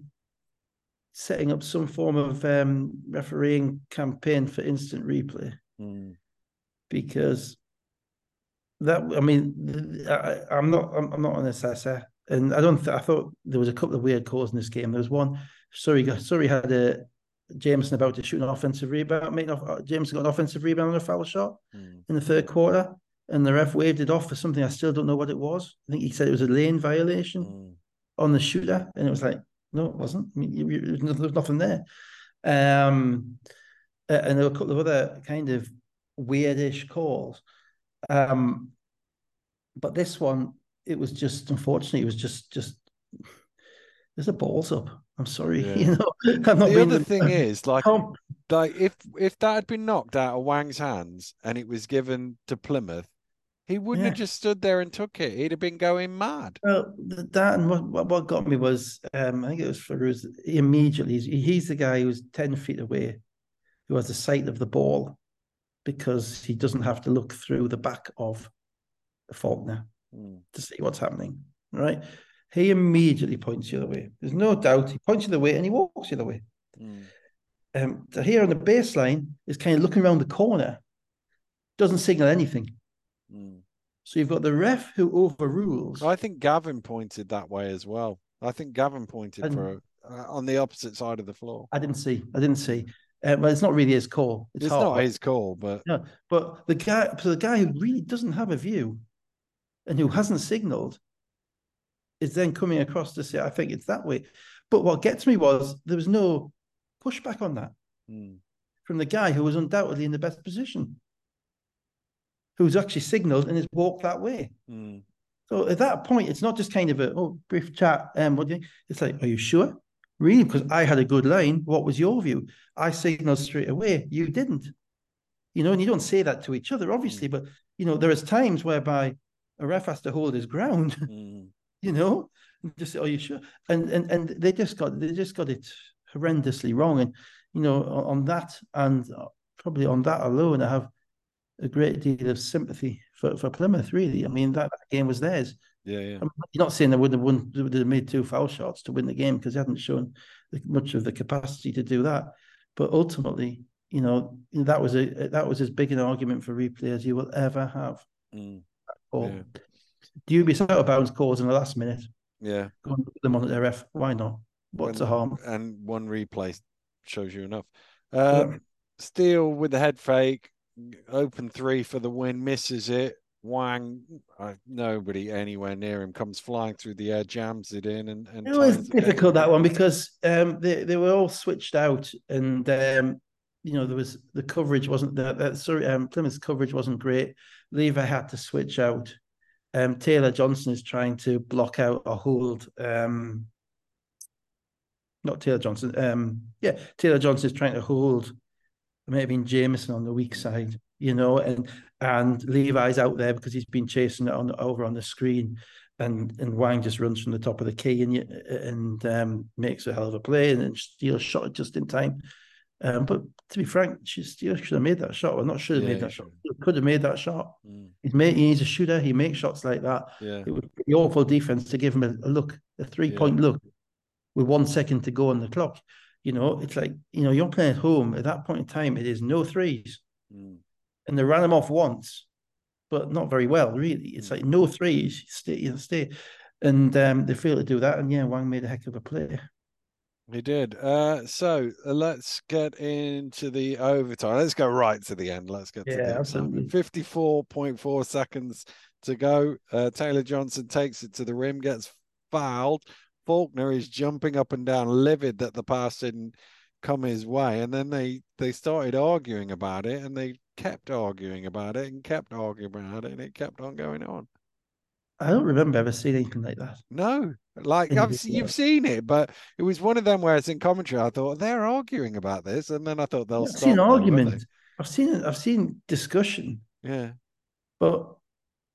setting up some form of um, refereeing campaign for instant replay mm. because that I mean I, am not I'm, I'm, not an assessor and I don't th- I thought there was a couple of weird calls in this game. There was one sorry sorry had a Jameson about to shoot an offensive rebound, making off uh, Jameson got an offensive rebound on a foul shot mm. in the third quarter, and the ref waved it off for something I still don't know what it was. I think he said it was a lane violation mm. on the shooter, and it was like no, it wasn't. I mean, you, you, there's nothing there. Um, and there were a couple of other kind of weirdish calls. Um, but this one, it was just unfortunately, it was just just there's a balls up. I'm sorry, (laughs) yeah. you know. The other the, thing is like like if if that had been knocked out of Wang's hands and it was given to Plymouth, he wouldn't yeah. have just stood there and took it. He'd have been going mad. Well, that and what, what got me was, um, I think it was Farouz. Immediately, he's the guy who's 10 feet away, who has the sight of the ball because he doesn't have to look through the back of the Faulkner mm. to see what's happening. Right? He immediately points the other way. There's no doubt. He points you the way and he walks the other way. Mm. Um, so here on the baseline is kind of looking around the corner, doesn't signal anything. Mm. So you've got the ref who overrules. I think Gavin pointed that way as well. I think Gavin pointed and, for uh, on the opposite side of the floor. I didn't see. I didn't see. Uh, but it's not really his call. It's, it's not his call, but no. But the guy, so the guy who really doesn't have a view, and who hasn't signalled, is then coming across to say, "I think it's that way." But what gets me was there was no pushback on that mm. from the guy who was undoubtedly in the best position who's actually signaled and has walked that way. Mm. So at that point, it's not just kind of a oh brief chat. Um, what do you? It's like, are you sure? Really? Because I had a good line. What was your view? I signaled straight away. You didn't. You know, and you don't say that to each other, obviously, mm. but you know, there is times whereby a ref has to hold his ground. You know, just are you sure? And and and they just got they just got it horrendously wrong. And you know, on, that and probably on that alone, I have a great deal of sympathy for, for Plymouth. Really, I mean that, game was theirs. Yeah, yeah. I'm not saying they would have won, would have made two foul shots to win the game because they hadn't shown much of the capacity to do that. But ultimately, you know, that was a that was as big an argument for replay as you will ever have. Mm. Or yeah. Dubious out of bounds calls in the last minute. Yeah, go and put them on the ref. Why not? What's the harm? And one replay shows you enough. Um, yeah. Steele with the head fake open three for the win, misses it. Wang, uh, nobody anywhere near him comes flying through the air, jams it in, and, and it was difficult that one because um, they they were all switched out, and um, you know there was the coverage wasn't that, that sorry um, Plymouth's coverage wasn't great. Lever had to switch out, um, Taylor Johnson is trying to block out or hold. Um, not Taylor Johnson. Um, yeah, Taylor Johnson is trying to hold. Maybe in Jameson on the weak side, you know, and and Levi's out there because he's been chasing it on over on the screen, and and Wang just runs from the top of the key and and um, makes a hell of a play and, and steals shot just in time. Um, but to be frank, she still should have made that shot. Well, not should have yeah, made that shot. Could have made that shot. Mm. He's made. He's a shooter. He makes shots like that. Yeah. It would be awful defense to give him a, a look, a three point yeah. look, with one second to go on the clock. You know, it's like you know you're playing at home. At that point in time, it is no threes, mm. and they ran him off once, but not very well. Really, it's mm. like no threes. Stay, you know, stay, and um, they failed to do that. And yeah, Wang made a heck of a play. He did. Uh, so uh, let's get into the overtime. Let's go right to the end. Let's get yeah, to the absolutely. 54.4 seconds to go. Uh, Taylor Johnson takes it to the rim, gets fouled. Faulkner is jumping up and down, livid that the pass didn't come his way. And then they, they started arguing about it and they kept arguing about it and kept arguing about it and it kept on going on. I don't remember ever seeing anything like that. No, like I've, you've seen it, but it was one of them where it's in commentary. I thought they're arguing about this, and then I thought they'll. I've seen argument. I've seen I've seen discussion. Yeah, but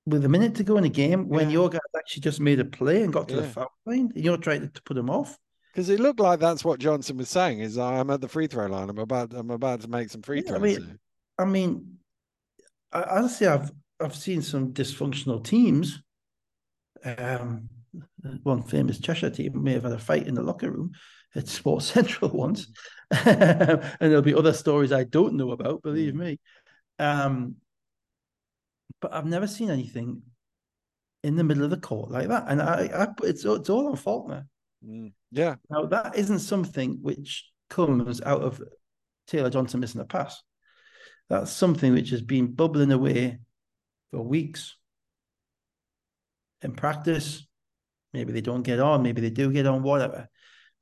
with a minute to go in the game, when yeah. your guy actually just made a play and got to yeah. the foul line, and you're trying to put him off. Because it looked like that's what Johnson was saying: is I'm at the free throw line. I'm about I'm about to make some free throws. I mean, I mean, I, honestly, I've I've seen some dysfunctional teams um, one famous Cheshire team may have had a fight in the locker room at (laughs) Sports Central once, (laughs) and there'll be other stories I don't know about. Believe me, um, but I've never seen anything in the middle of the court like that, and I, I it's it's all on Faulkner. Mm. Yeah. Now that isn't something which comes out of Taylor Johnson missing a pass. That's something which has been bubbling away for weeks in practice. Maybe they don't get on. Maybe they do get on. Whatever.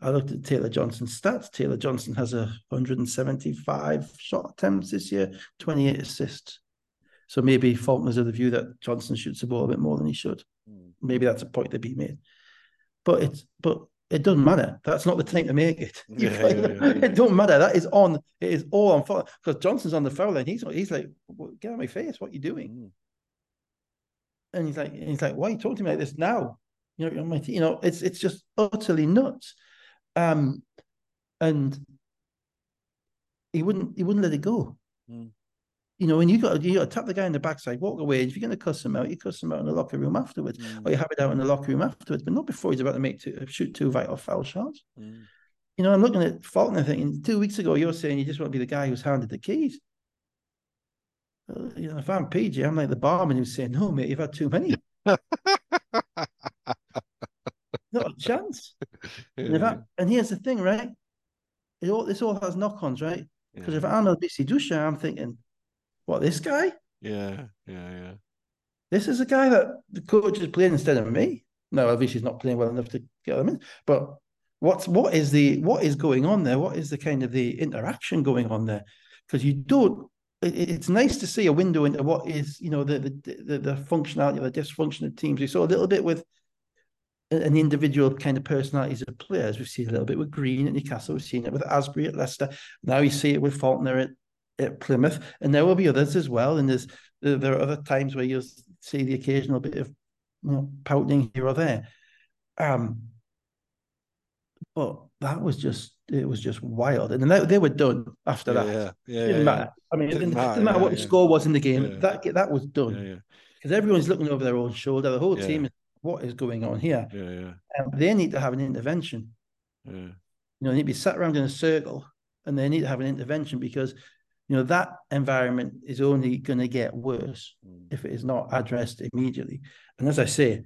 I looked at Taylor Johnson's stats. Taylor Johnson has a 175 shot attempts this year, 28 assists. So maybe Faulkner's of the view that Johnson shoots the ball a bit more than he should. Mm. Maybe that's a point to be made. But it's but it doesn't matter. That's not the time to make it. Yeah, yeah, yeah, it don't matter. That is on. It is all on foul because Johnson's on the foul line. He's he's like, get out of my face. What are you doing? And he's like, he's like, why are you talking to me like this now? You know, my, you know, it's it's just utterly nuts. Um, and he wouldn't he wouldn't let it go. Mm. You know, and you got you got to tap the guy in the backside, walk away. If you're going to cuss him out, you cuss him out in the locker room afterwards, mm. or you have it out in the locker room afterwards, but not before he's about to make two, shoot two vital foul shots. Mm. You know, I'm looking at Faulkner thinking two weeks ago you're saying you just want to be the guy who's handed the keys you know, if I'm PJ, I'm like the barman who's saying, "No, mate, you've had too many." (laughs) Not a chance. And, I, and, here's the thing, right? It all this all has knock-ons, right? Because yeah. if I'm LBC Dusha, I'm thinking, what this guy? Yeah, yeah, yeah. This is a guy that the coach is playing instead of me. No, obviously he's not playing well enough to get them in. But what's what is the what is going on there? What is the kind of the interaction going on there? Because you don't it's nice to see a window into what is, you know, the the the, functionality of the dysfunction of teams. We saw a little bit with an individual kind of personalities of players. We've seen a little bit with Green at Newcastle. We've seen it with Asbury at Leicester. Now you see it with Faulkner at, at Plymouth, and there will be others as well. And there's there are other times where you'll see the occasional bit of you know pouting here or there. Um, but that was just it was just wild. And then they, they were done after yeah, that. Yeah, yeah. Didn't yeah, matter. I mean, didn't, it didn't matter, didn't matter what the score was in the game. That that was done. Because everyone's looking over their own shoulder. The whole team is what is going on here. Yeah, yeah. Um, they need to have an intervention. Yeah. You know, they need to be sat around in a circle and they need to have an intervention because you know that environment is only going to get worse mm. if it is not addressed immediately. And as I say,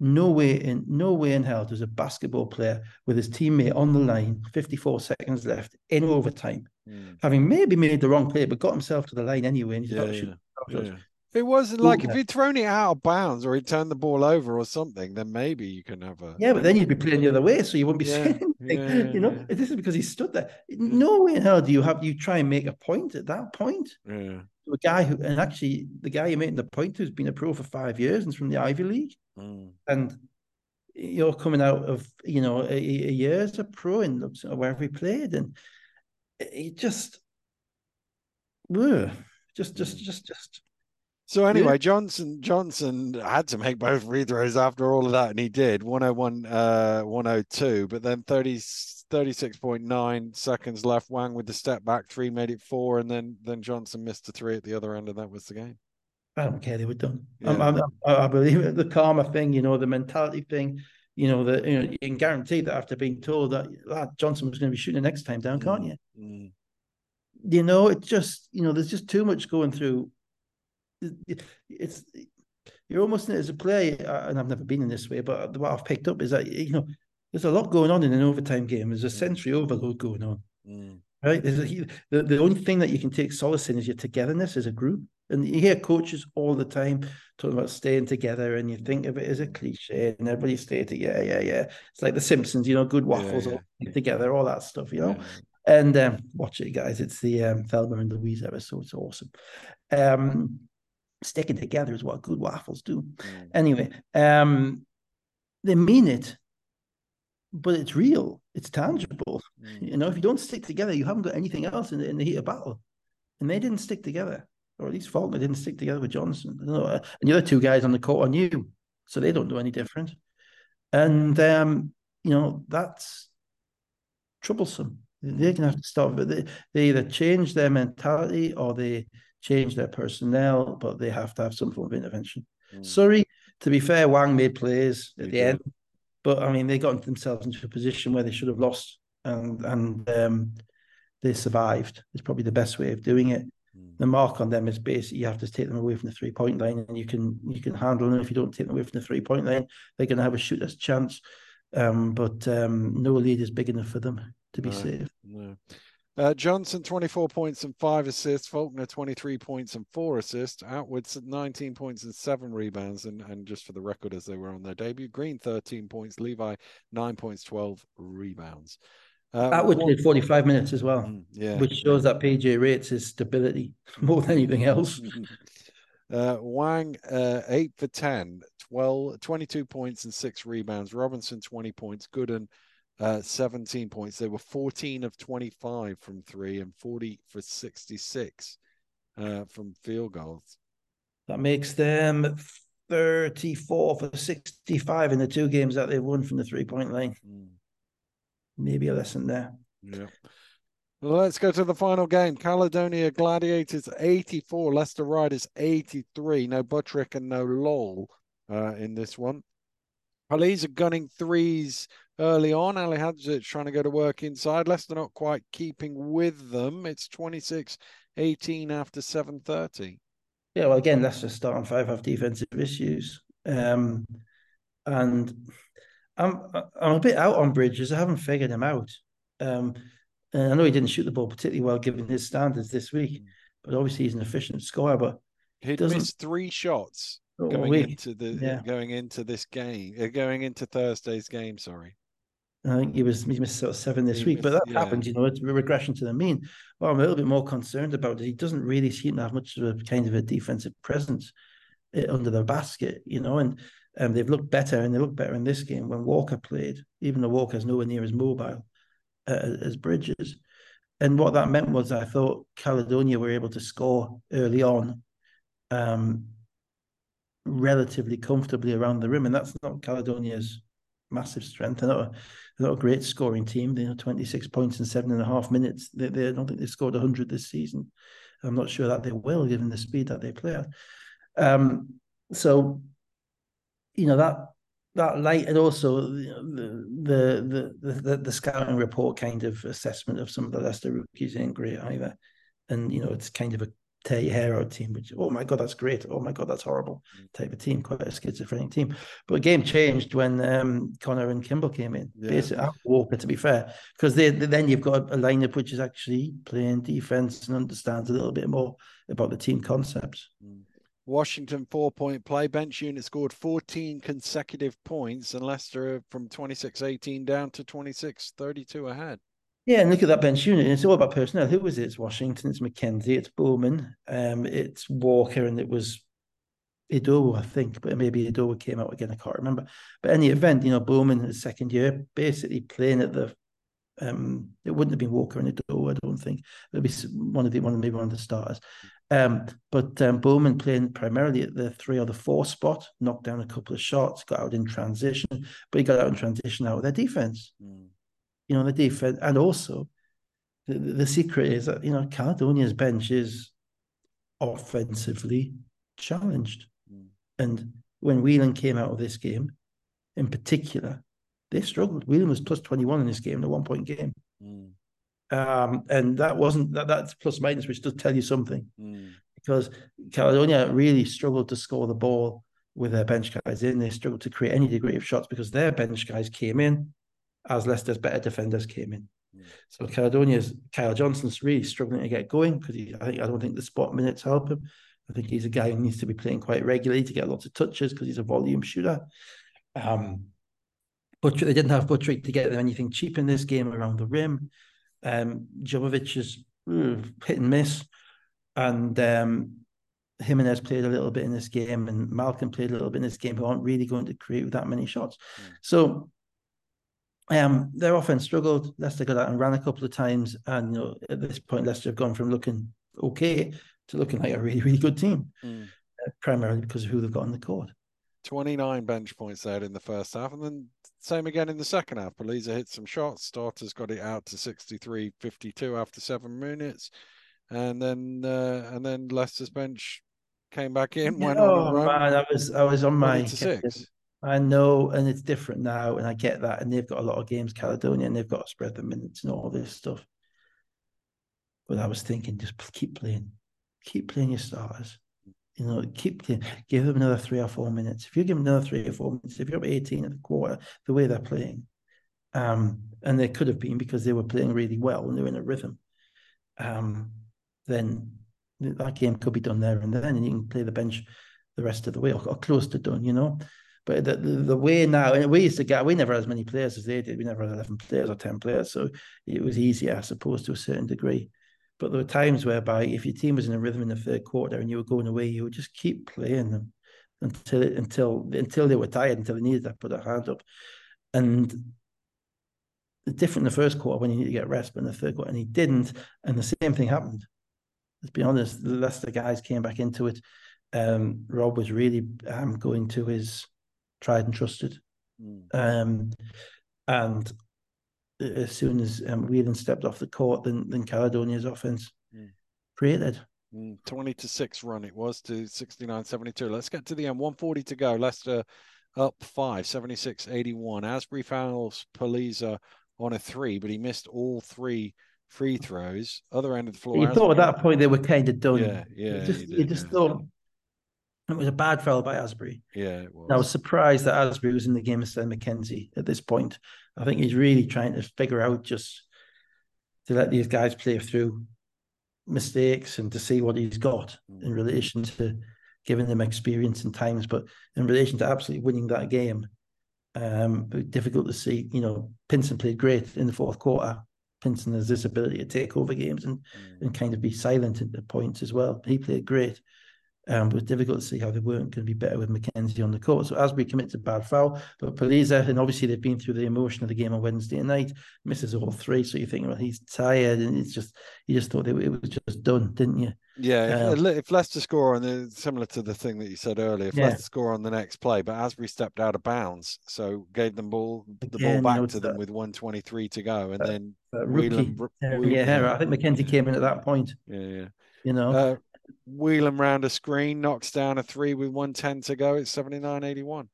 no way in no way in hell does a basketball player with his teammate on the line, 54 seconds left in overtime, mm. having maybe made the wrong play, but got himself to the line anyway. And he's yeah, yeah, yeah. If it wasn't like if he'd thrown it out of bounds or he'd turned the ball over or something, then maybe you can have a yeah, but then you'd be playing the other way, so you wouldn't be saying (laughs) anything. you know, this is because he stood there. No way in hell do you have you try and make a point at that point. Yeah. A guy who, and actually the guy you're making the point to has been a pro for five years and from the Ivy League, mm. and you're coming out of you know a, a year as a pro and wherever he played, and he just, ugh, just, just, just, just so anyway, yeah. Johnson Johnson had to make both free throws after all of that, and he did 101, uh, 102. But then 30, 36.9 seconds left. Wang with the step back three made it four, and then then Johnson missed a three at the other end, and that was the game. I don't care. They were done. Yeah. I'm, I'm, i believe it. The karma thing, you know, the mentality thing. You know that you know you can guarantee that after being told that, Johnson was going to be shooting the next time down, can't mm, you? Mm. You know, it's just you know there's just too much going through it's you're almost as a player, and I've never been in this way, but what I've picked up is that you know there's a lot going on in an overtime game. There's a mm. sensory overload going on, mm. right? There's a, the the only thing that you can take solace in is your togetherness as a group. And you hear coaches all the time talking about staying together, and you think of it as a cliche, and everybody stay together. Yeah, yeah, yeah. It's like The Simpsons, you know, good waffles yeah, yeah. all together, all that stuff, you know. Yeah. And um, watch it, guys. It's the um, Thelma and Louise episode. It's awesome. Um, sticking together is what good waffles do. Mm. Anyway, um, they mean it, but it's real, it's tangible. Mm. You know, if you don't stick together, you haven't got anything else in the, in the heat of battle. And they didn't stick together, or at least Faulkner didn't stick together with Johnson. Uh, and the other two guys on the court are new, so they don't do any different. And um, you know, that's troublesome. They're gonna have to stop. But they, they either change their mentality or they change their personnel, but they have to have some form of intervention. Mm. Surrey, to be fair, Wang made plays at they the did. end, but I mean they got themselves into a position where they should have lost, and and um, they survived. It's probably the best way of doing it. Mm. The mark on them is basically you have to take them away from the three point line, and you can you can handle them. If you don't take them away from the three point line, they're going to have a shooter's chance. Um, but um, no lead is big enough for them to be no, safe. No. Uh, Johnson, 24 points and five assists. Faulkner, 23 points and four assists. Outwards, 19 points and seven rebounds. And, and just for the record, as they were on their debut, Green, 13 points. Levi, nine points, 12 rebounds. Uh, Atwood did 45 minutes as well, mm, yeah. which shows that PJ rates his stability (laughs) more than anything else. (laughs) uh, Wang, uh, 8 for 10, 12, 22 points and six rebounds. Robinson, 20 points. Gooden, uh, 17 points. They were 14 of 25 from three and 40 for 66 uh, from field goals. That makes them 34 for 65 in the two games that they've won from the three point line. Mm. Maybe a lesson there. Yeah. Let's go to the final game. Caledonia Gladiators 84, Leicester Riders 83. No Buttrick and no Lowell uh, in this one. Police are gunning threes early on. Ali Hodzic trying to go to work inside. Leicester not quite keeping with them. It's 26 18 after 7.30. Yeah, well, again, that's Leicester starting five have defensive issues. Um, and I'm I'm a bit out on Bridges. I haven't figured him out. Um, and I know he didn't shoot the ball particularly well given his standards this week, but obviously he's an efficient scorer. But he missed three shots going into the yeah. going into this game, uh, going into Thursday's game. Sorry. I think he was he missed sort of seven this he week, missed, but that yeah. happens, you know, it's a regression to the mean. What I'm a little bit more concerned about is he doesn't really seem to have much of a kind of a defensive presence eh, under the basket, you know, and um, they've looked better and they look better in this game when Walker played, even though Walker's nowhere near as mobile uh, as Bridges. And what that meant was I thought Caledonia were able to score early on um, relatively comfortably around the rim, and that's not Caledonia's massive strength. They're not a, they're not a great scoring team. They have 26 points in seven and a half minutes. They, they don't think they scored 100 this season. I'm not sure that they will, given the speed that they play at. Um, so, you know that that light and also the, the the the the scouting report kind of assessment of some of the Leicester rookies ain't great either. And you know it's kind of a tear your hair out team, which oh my god, that's great. Oh my god, that's horrible mm. type of team, quite a schizophrenic team. But the game changed when um, Connor and Kimball came in. Yeah. Basically, Walker, to be fair, because they, then you've got a lineup which is actually playing defense and understands a little bit more about the team concepts. Mm. Washington four point play. Bench unit scored 14 consecutive points, and Leicester from 26 18 down to 26 32 ahead. Yeah, and look at that bench unit. It's all about personnel. Who was it? It's Washington, it's McKenzie, it's Bowman, um, it's Walker, and it was Idowu, I think, but maybe Idowu came out again. I can't remember. But any event, you know, Bowman, in his second year, basically playing at the um, it wouldn't have been Walker and Idowu, I don't think. It'd be one of the one maybe one of the starters. Um, but um, Bowman playing primarily at the three or the four spot, knocked down a couple of shots, got out in transition, but he got out in transition out of their defense. Mm. You know, the defense, and also the, the secret is that you know Caledonia's bench is offensively challenged, mm. and when Whelan came out of this game, in particular, they struggled. Whelan was plus 21 in this game, the one point game. Mm. Um, and that wasn't that that's plus minus, which does tell you something. Mm. Because Caledonia really struggled to score the ball with their bench guys in. They struggled to create any degree of shots because their bench guys came in as Leicester's better defenders came in. Mm. So Caledonia's Kyle Johnson's really struggling to get going because I think I don't think the spot minutes help him. I think he's a guy who needs to be playing quite regularly to get lots of touches because he's a volume shooter. Um, they didn't have Buttrick to get them anything cheap in this game around the rim. Um, is uh, hit and miss, and um, Jimenez played a little bit in this game, and Malcolm played a little bit in this game, who aren't really going to create that many shots. Mm. So um, their offense struggled. Leicester got out and ran a couple of times, and you know, at this point, Leicester have gone from looking okay to looking like a really, really good team, mm. uh, primarily because of who they've got on the court. 29 bench points there in the first half, and then same again in the second half. Paliza hit some shots. Starters got it out to 63 52 after seven minutes. And then uh, and then Leicester's bench came back in, went oh, on a run. Man, I was I was on my six. I know, and it's different now, and I get that. And they've got a lot of games, Caledonia, and they've got to spread the minutes and all this stuff. But I was thinking, just keep playing, keep playing your starters you know, keep give them another three or four minutes. If you give them another three or four minutes, if you're up 18 at the quarter, the way they're playing, um, and they could have been because they were playing really well and they were in a rhythm, um, then that game could be done there and then, and you can play the bench the rest of the way or, or close to done, you know. But the, the, the, way now, and we used to get, we never had as many players as they did. We never had 11 players or 10 players. So it was easier, I suppose, to a certain degree. But there were times whereby if your team was in a rhythm in the third quarter and you were going away, you would just keep playing them until until until they were tired, until they needed to put their hand up. And different in the first quarter when you need to get rest, but in the third quarter, and he didn't. And the same thing happened. Let's be honest, the Leicester guys came back into it. Um, Rob was really um, going to his tried and trusted. Mm. Um, and as soon as um, Whelan stepped off the court, then then Caledonia's offense mm. created. Mm, 20 to 6 run it was to 69 72. Let's get to the end. 140 to go. Leicester up 5, 76 81. Asbury fouls Paliza on a three, but he missed all three free throws. Other end of the floor. You Asbury, thought at that point they were kind of done. Yeah, yeah. You just, did, you just yeah. thought it was a bad foul by Asbury. Yeah, it was. I was surprised that Asbury was in the game instead of McKenzie at this point. I think he's really trying to figure out just to let these guys play through mistakes and to see what he's got mm. in relation to giving them experience and times, but in relation to absolutely winning that game, um, difficult to see. You know, Pinson played great in the fourth quarter. Pinson has this ability to take over games and, mm. and kind of be silent at the points as well. He played great. Um, it was difficult to see how they weren't going to be better with McKenzie on the court. So Asbury commits a bad foul, but Paliza, and obviously they've been through the emotion of the game on Wednesday night, misses all three. So you think, well, he's tired, and it's just you just thought it, was just done, didn't you? Yeah, if, um, if Leicester score on the similar to the thing that you said earlier, if yeah. Leicester score on the next play, but Asbury stepped out of bounds, so gave them ball the Again, ball back to them with 123 to go, and uh, then uh, rookie, Whelan, yeah, I think McKenzie came in at that point. Yeah, yeah. You know, Whelan round a screen, knocks down a three with 110 to go. It's 79 81.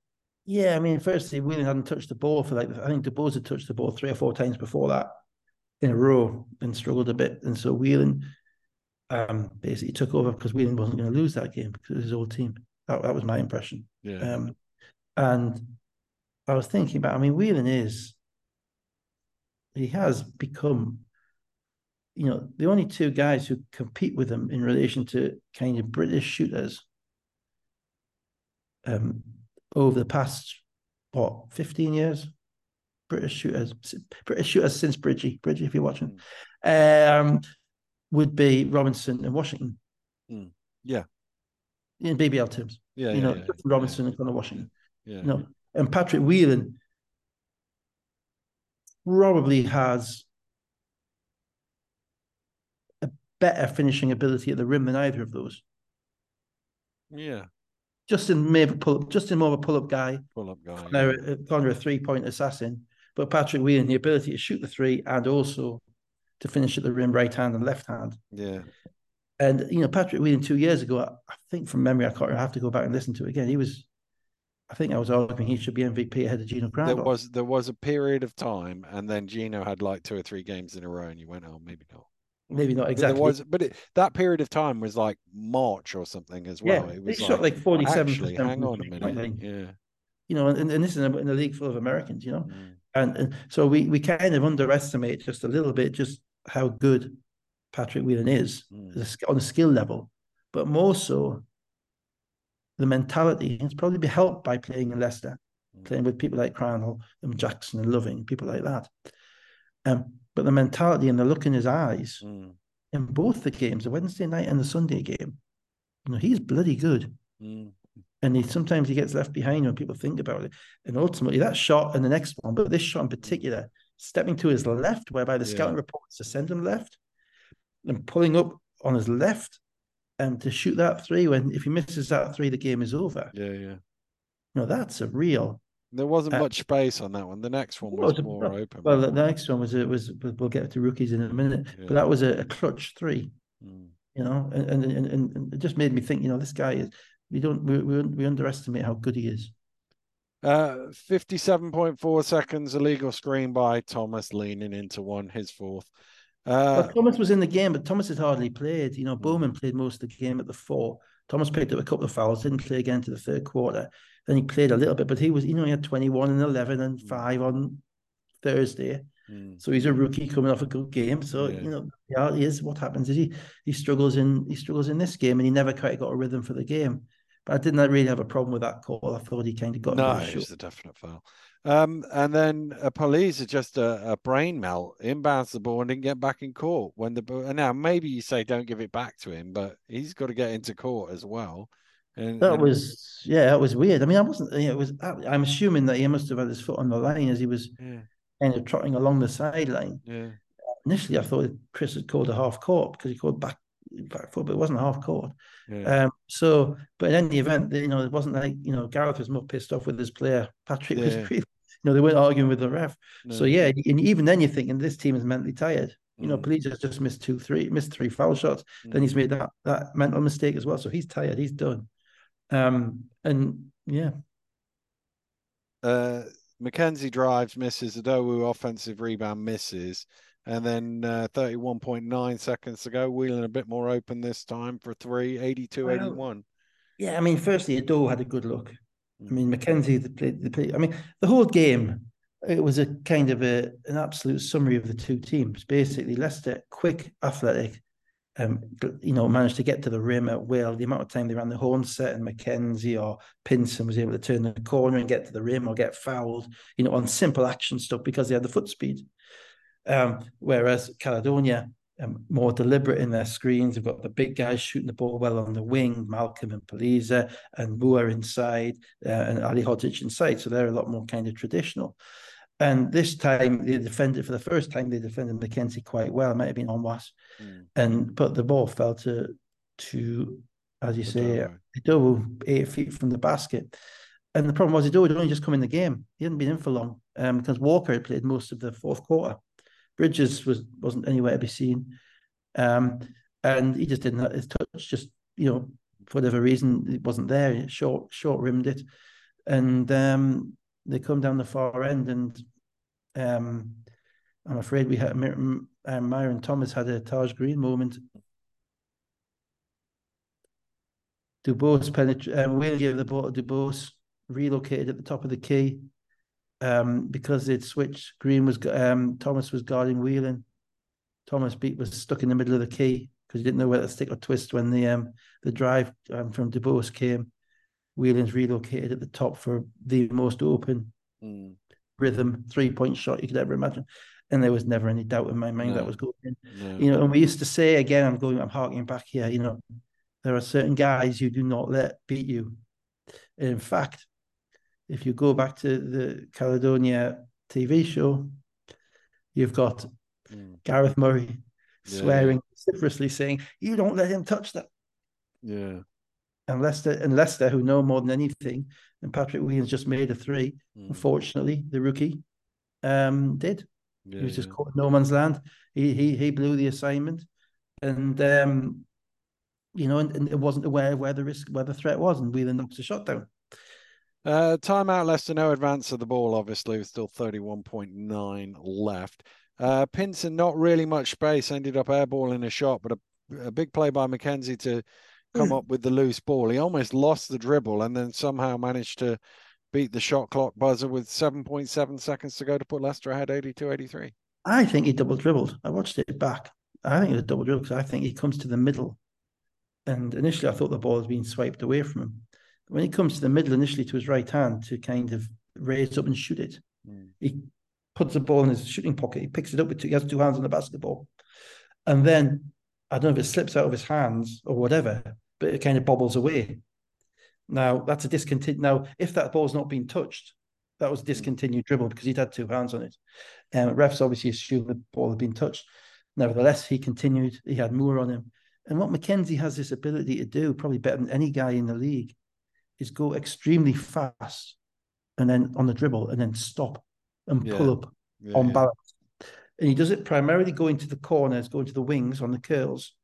Yeah, I mean, firstly, Whelan hadn't touched the ball for like, I think DuBose had touched the ball three or four times before that in a row and struggled a bit. And so Whelan um, basically took over because Whelan wasn't going to lose that game because of his old team. That, that was my impression. Yeah. Um, and I was thinking about, I mean, Whelan is, he has become you know, the only two guys who compete with him in relation to kind of British shooters um, over the past, what, 15 years? British shooters, British shooters since Bridgie, Bridgie, if you're watching, mm. um, would be Robinson and Washington. Mm. Yeah. In BBL terms. Yeah. You yeah, know, yeah, Robinson yeah. and Conor Washington. Yeah. And Patrick Whelan probably has a better finishing ability at the rim than either of those. Yeah. Justin may have pull up, Justin more of a pull up guy. Pull up guy. Connor, yeah. Uh, Connor a three point assassin, but Patrick Whelan the ability to shoot the three and also to finish at the rim right hand and left hand. Yeah. And you know Patrick Whelan two years ago, I think from memory, I can't. I have to go back and listen to it again. He was, I think I was arguing he should be MVP ahead of Geno Crandall. There was there was a period of time, and then Gino had like two or three games in a row, and you went, oh, maybe not. Maybe not exactly. But there was, but it, that period of time was like March or something as well. Yeah, it was shot like forty-seven. Actually, hang on a minute. Yeah. You know, and, and this is in a, in a league full of Americans. You know, Mm. and, and so we we kind of underestimate just a little bit just how good Patrick Whelan is Mm. on a skill level, but more so the mentality. It's probably be helped by playing in Leicester, Mm. playing with people like Crandall and Jackson and Loving, people like that. Um, but the mentality and the look in his eyes Mm. in both the games, the Wednesday night and the Sunday game, you know, he's bloody good. Mm. And he sometimes he gets left behind when people think about it. And ultimately, that shot and the next one, but this shot in particular, stepping to his left, whereby the Yeah. scouting reports to send him left, and pulling up on his left, and to shoot that three. When if he misses that three, the game is over. Yeah, yeah. No, that's a real. There wasn't Uh, much space on that one. The next one was was a- more open. Well, the next one was it was we'll get to rookies in a minute, Yeah. but that was a, a clutch three. Mm. You know, and and, and and it just made me think. You know, this guy is. We don't we, we, we underestimate how good he is. Uh, 57.4 seconds, illegal screen by Thomas leaning into one, his fourth. Uh, Well, Thomas was in the game, but Thomas had hardly played. You know, Mm. Bowman played most of the game at the four. Thomas picked up a couple of fouls, didn't play again to the third quarter. Then he played a little bit, but he was, you know, he had 21 and 11 and Mm. five on Thursday. mm, So he's a rookie coming off a good game. So, Yeah. you know, yeah, he is what happens is he he struggles in he struggles in this game and he never quite got a rhythm for the game. But I didn't really have a problem with that call. I thought he kind of got no, it was a definite foul. Um, and then uh, police are just a, a brain melt, inbounds the ball and didn't get back in court. When the now maybe you say don't give it back to him, but he's got to get into court as well. And That and- was yeah, that was weird. I mean, I wasn't. You know, it was. I'm assuming that he must have had his foot on the line as he was yeah, kind of trotting along the sideline. yeah, Initially, I thought Chris had called a half court because he called back back foot, but it wasn't a half court. yeah. Um, so, but in any event, you know, it wasn't like you know Gareth was more pissed off with his player. Patrick was, Yeah. (laughs) really, you know, they weren't arguing with the ref. So yeah, and even then you're thinking this team is mentally tired. You know, Mm. Police has just missed two, three, missed three foul shots. Then he's made that that mental mistake as well. So he's tired. He's done. Um, and yeah, uh, Mackenzie drives, misses. Idowu offensive rebound misses. And then uh, 31.9 seconds to go. Whelan a bit more open this time for three, 82 Well, 81. yeah. I mean, firstly, Ado had a good look. I Mm. mean, Mackenzie, the play, the play. I mean, the whole game, it was a kind of a an absolute summary of the two teams. Basically, Leicester, quick, athletic, um, you know, managed to get to the rim at will. The amount of time they ran the horn set and Mackenzie or Pinson was able to turn the corner and get to the rim or get fouled, you know, on simple action stuff because they had the foot speed. Um, whereas Caledonia, um, more deliberate in their screens. They've got the big guys shooting the ball well on the wing, Malcolm and Paliza and Moore inside, uh, and Ali Hodzic inside. So they're a lot more kind of traditional. And this time they defended for the first time. They defended Mackenzie quite well. It might have been on was, Mm. and but the ball fell to to as you say. Idowu eight feet from the basket. And the problem was Idowu had only just come in the game. He hadn't been in for long um, because Walker had played most of the fourth quarter. Bridges was wasn't anywhere to be seen, um, and he just didn't. have His touch just you know for whatever reason it wasn't there. He Short short rimmed it, and um, they come down the far end, and um, I'm afraid we had uh, Myron Thomas had a Taj Green moment. Dubose penetrated. Um, Whale gave the ball to Dubose, relocated at the top of the key um, because they'd switched. Green was um, Thomas was guarding Whelan. Thomas beat was stuck in the middle of the key because he didn't know whether to stick or twist when the um, the drive um, from Dubose came. Whelan's relocated at the top for the most open. Mm. rhythm three point shot you could ever imagine. And there was never any doubt in my mind No. that was going in. No. You know, and we used to say again, I'm going, I'm harking back here, you know, there are certain guys you do not let beat you. And in fact, if you go back to the Caledonia TV show, you've got Mm. Gareth Murray Yeah, swearing vociferously saying, You don't let him touch that. Yeah. And Leicester and Leicester, who know more than anything, and Patrick Williams just made a three. Mm. Unfortunately, the rookie um, did. Yeah, he was just yeah. caught in no man's land. He he he blew the assignment, and um, you know, and, and it wasn't aware of where the risk, where the threat was, and Whelan knocks a shot down. Uh, timeout, Leicester, no advance of the ball, obviously, with still 31.9 left. Uh, Pinson, not really much space, ended up airballing a shot, but a, a big play by Mackenzie to come Hmm. up with the loose ball. He almost lost the dribble and then somehow managed to beat the shot clock buzzer with 7.7 seconds to go to put Leicester ahead 82 83. I think he double dribbled. I watched it back. I think it was a double dribble because I think he comes to the middle, and initially I thought the ball was being swiped away from him. When he comes to the middle, initially to his right hand to kind of raise up and shoot it, Mm. he puts the ball in his shooting pocket. He picks it up with two, he has two hands on the basketball. And then I don't know if it slips out of his hands or whatever, but it kind of bobbles away. Now that's a discontinued. Now, if that ball's not been touched, that was a discontinued dribble because he'd had two hands on it. Um, refs obviously assumed the ball had been touched. Nevertheless, he continued. He had more on him. And what McKenzie has this ability to do, probably better than any guy in the league, is go extremely fast and then on the dribble and then stop and Yeah. pull up Yeah, on yeah. balance. And he does it primarily going to the corners, going to the wings on the curls.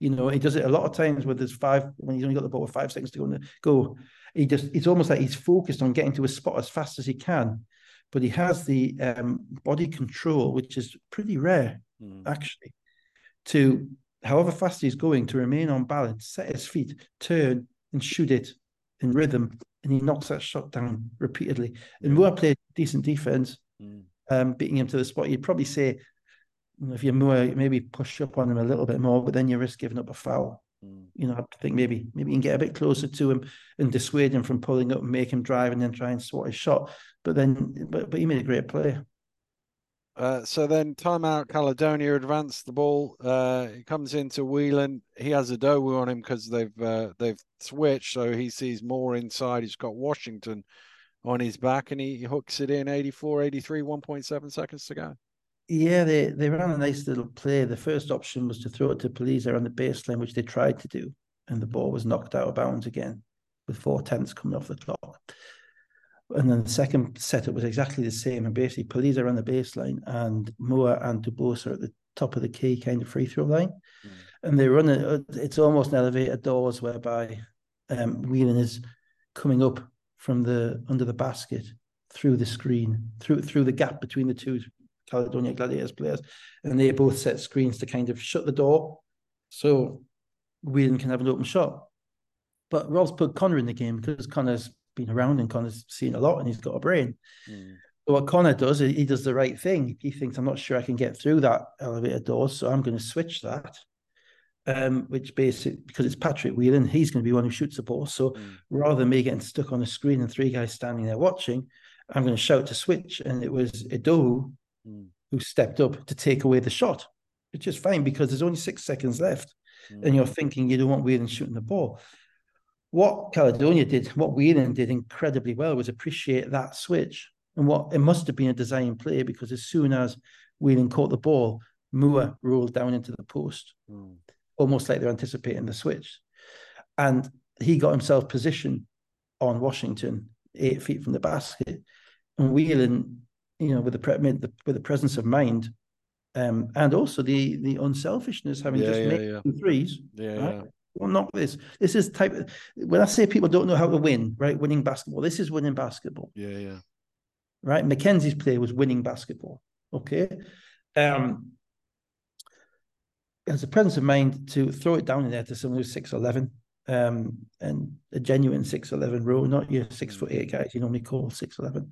You know, he does it a lot of times where there's five when he's only got the ball with five seconds to go. And go, he just it's almost like he's focused on getting to a spot as fast as he can, but he has the um, body control, which is pretty rare Mm. actually, to however fast he's going to remain on balance, set his feet, turn and shoot it in rhythm, and he knocks that shot down repeatedly. And Yeah. Moore played decent defense, Mm. um, beating him to the spot. You'd probably say if you're Moore, maybe push up on him a little bit more, but then you risk giving up a foul. Mm. You know, I think maybe maybe you can get a bit closer to him and dissuade him from pulling up and make him drive and then try and swat his shot. But then, but but he made a great play. Uh, so then timeout, Caledonia advance the ball. Uh, he comes into Whelan. He has a Dowu on him because they've uh, they've switched, so he sees more inside. He's got Washington on his back and he hooks it in 84, 83, 1.7 seconds to go. Yeah, they they ran a nice little play. The first option was to throw it to Paliza on the baseline, which they tried to do, and the ball was knocked out of bounds again with four tenths coming off the clock. And then the second setup was exactly the same. And basically, Paliza ran the baseline, and Moore and Dubose are at the top of the key kind of free throw line. Mm. And they run it, it's almost an elevator doors whereby um, Whelan is coming up from the under the basket through the screen, through through the gap between the two Caledonia Gladiators players, and they both set screens to kind of shut the door so Whelan can have an open shot. But Rob's put Connor in the game because Connor's been around and Connor's seen a lot and he's got a brain. Mm. So what Connor does, he he does the right thing. He thinks, I'm not sure I can get through that elevator door, so I'm going to switch that. Um, which basically because it's Patrick Whelan, he's going to be one who shoots the ball. So Mm. rather than me getting stuck on a screen and three guys standing there watching, I'm going to shout to switch. And it was Edo Mm. who stepped up to take away the shot, which is fine because there's only six seconds left. Mm. And you're thinking you don't want Whelan shooting the ball. What Caledonia did, what Whelan did incredibly well was appreciate that switch. And what it must have been a design play because as soon as Whelan caught the ball, Moore rolled down into the post Mm. almost like they're anticipating the switch. And he got himself positioned on Washington, eight feet from the basket. And Whelan, you know, with the, with the with the presence of mind, um, and also the the unselfishness, having Yeah, just yeah, made yeah. two threes. Yeah, Right. yeah. Well, not this. This is type. Of, when I say people don't know how to win, right? Winning basketball. This is winning basketball Yeah, yeah. right? Mackenzie's play was winning basketball. Okay. Um, has the presence of mind to throw it down in there to someone who's 6'11 um, and a genuine 6'11 row, not your six foot eight guys you normally call 6'11.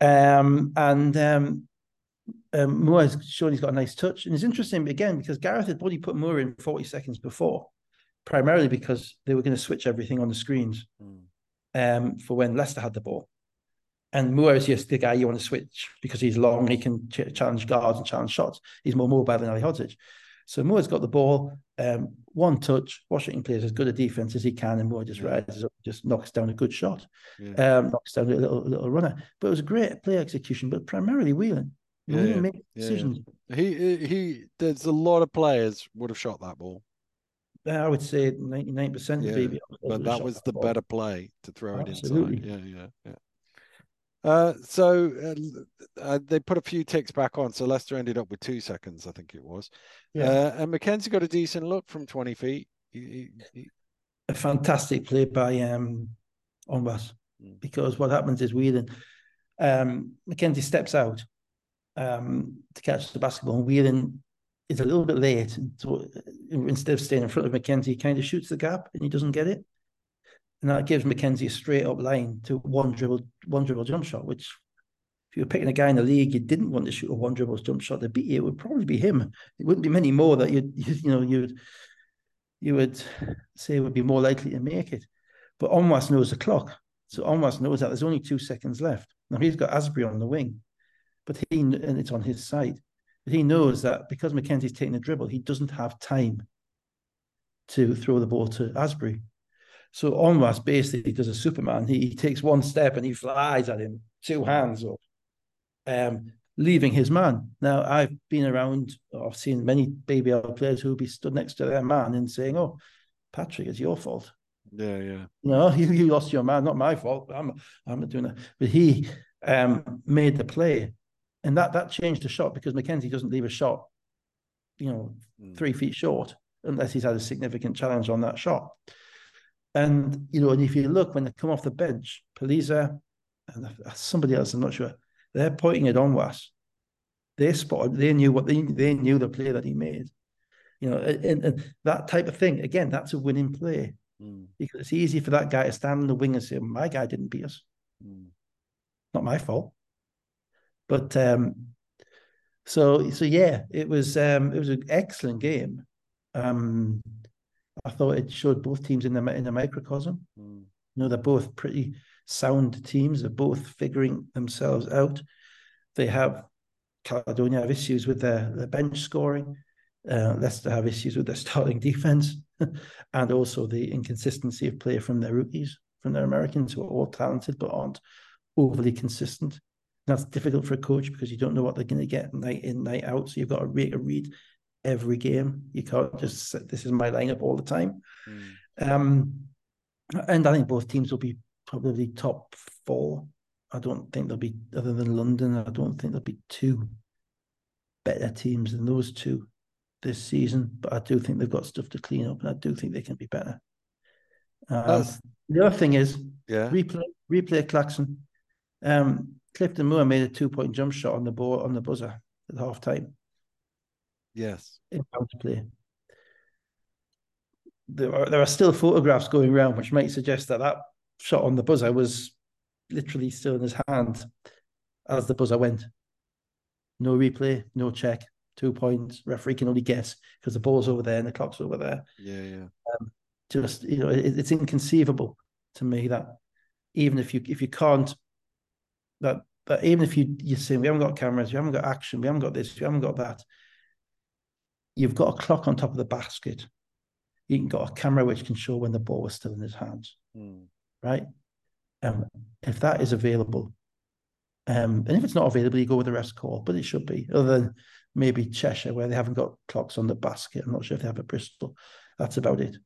Um, and um, um, Moore has shown he's got a nice touch. And it's interesting again because Gareth had only put Moore in 40 seconds before, primarily because they were going to switch everything on the screens Mm. um, for when Leicester had the ball. And Moore is just the guy you want to switch because he's long, he can ch- challenge guards and challenge shots. He's more mobile than Ali Hodzic. So Moore's got the ball, um, one touch. Washington plays as good a defense as he can, and Moore just yeah. rises up, just knocks down a good shot, yeah. um, knocks down a little, little runner. But it was a great play execution, but primarily Whelan. Yeah, Whelan made decisions. He he. There's a lot of players would have shot that ball. I would say 99% yeah, maybe. But that was the better play to throw Absolutely. it inside. Yeah, yeah, yeah. Uh, so uh, uh, they put a few ticks back on. So Leicester ended up with two seconds, I think it was. Yeah. Uh, and McKenzie got a decent look from 20 feet. He, he... A fantastic play by um, Onwas mm. because what happens is Whelan, um, McKenzie steps out um, to catch the basketball, and Whelan is a little bit late. So instead of staying in front of McKenzie, he kind of shoots the gap and he doesn't get it. And that gives McKenzie a straight up line to one dribble, one dribble jump shot, which if you were picking a guy in the league you didn't want to shoot a one dribble jump shot to beat you, it would probably be him. It wouldn't be many more that you'd, (laughs) you, you know, you'd you would say would be more likely to make it. But Onwas knows the clock. So Onwas knows that there's only two seconds left. Now he's got Asbury on the wing, but he and it's on his side. But he knows that because McKenzie's taking a dribble, he doesn't have time to throw the ball to Asbury. So Onwas basically does a Superman. He, he, takes one step and he flies at him, two hands up, um, leaving his man. Now, I've been around, I've seen many BBL players who will be stood next to their man and saying, Oh, Patrick, it's your fault. Yeah, yeah. No, (laughs) you, you lost your man, not my fault. I'm I'm not doing that. But he um, made the play. And that that changed the shot because McKenzie doesn't leave a shot, you know, mm. three feet short unless he's had a significant challenge on that shot. And you know, and if you look when they come off the bench, Paliza and somebody else, I'm not sure, they're pointing at Onwas. They spotted, they knew what they they knew the play that he made. You know, and, and that type of thing. Again, that's a winning play. Mm. Because it's easy for that guy to stand in the wing and say, My guy didn't beat us. Mm. Not my fault. But um so so yeah, it was um it was an excellent game. Um I thought it showed both teams in the in a microcosm. Mm. You know, they're both pretty sound teams. They're both figuring themselves out. They have Caledonia have issues with their, their bench scoring. Uh, Leicester have issues with their starting (laughs) defense, (laughs) and also the inconsistency of play from their rookies, from their Americans who are all talented but aren't overly consistent. That's difficult for a coach because you don't know what they're going to get night in, night out. So you've got to read, a read every game. You can't just say, this is my lineup all the time. Mm. Um, and I think both teams will be probably top four. I don't think there'll be, other than London, I don't think there'll be two better teams than those two this season. But I do think they've got stuff to clean up, and I do think they can be better. Um, the other thing is, yeah, replay, replay Clarkson. Um, Clifton Moore made a two point jump shot on the ball on the buzzer at half time. Yes. In counterplay. There are, there are still photographs going around which might suggest that that shot on the buzzer was literally still in his hand as the buzzer went. No replay, no check, two points. Referee can only guess because the ball's over there and the clock's over there. Yeah, yeah. Um, just you know, it, it's inconceivable to me that even if you if you can't that that even if you you say we haven't got cameras, we haven't got action, we haven't got this, we haven't got that, you've got a clock on top of the basket. You've got a camera which can show when the ball was still in his hands, mm. right? Um, if that is available, um, and if it's not available, you go with the rest call, but it should be, other than maybe Cheshire, where they haven't got clocks on the basket. I'm not sure if they have a Bristol. That's about it.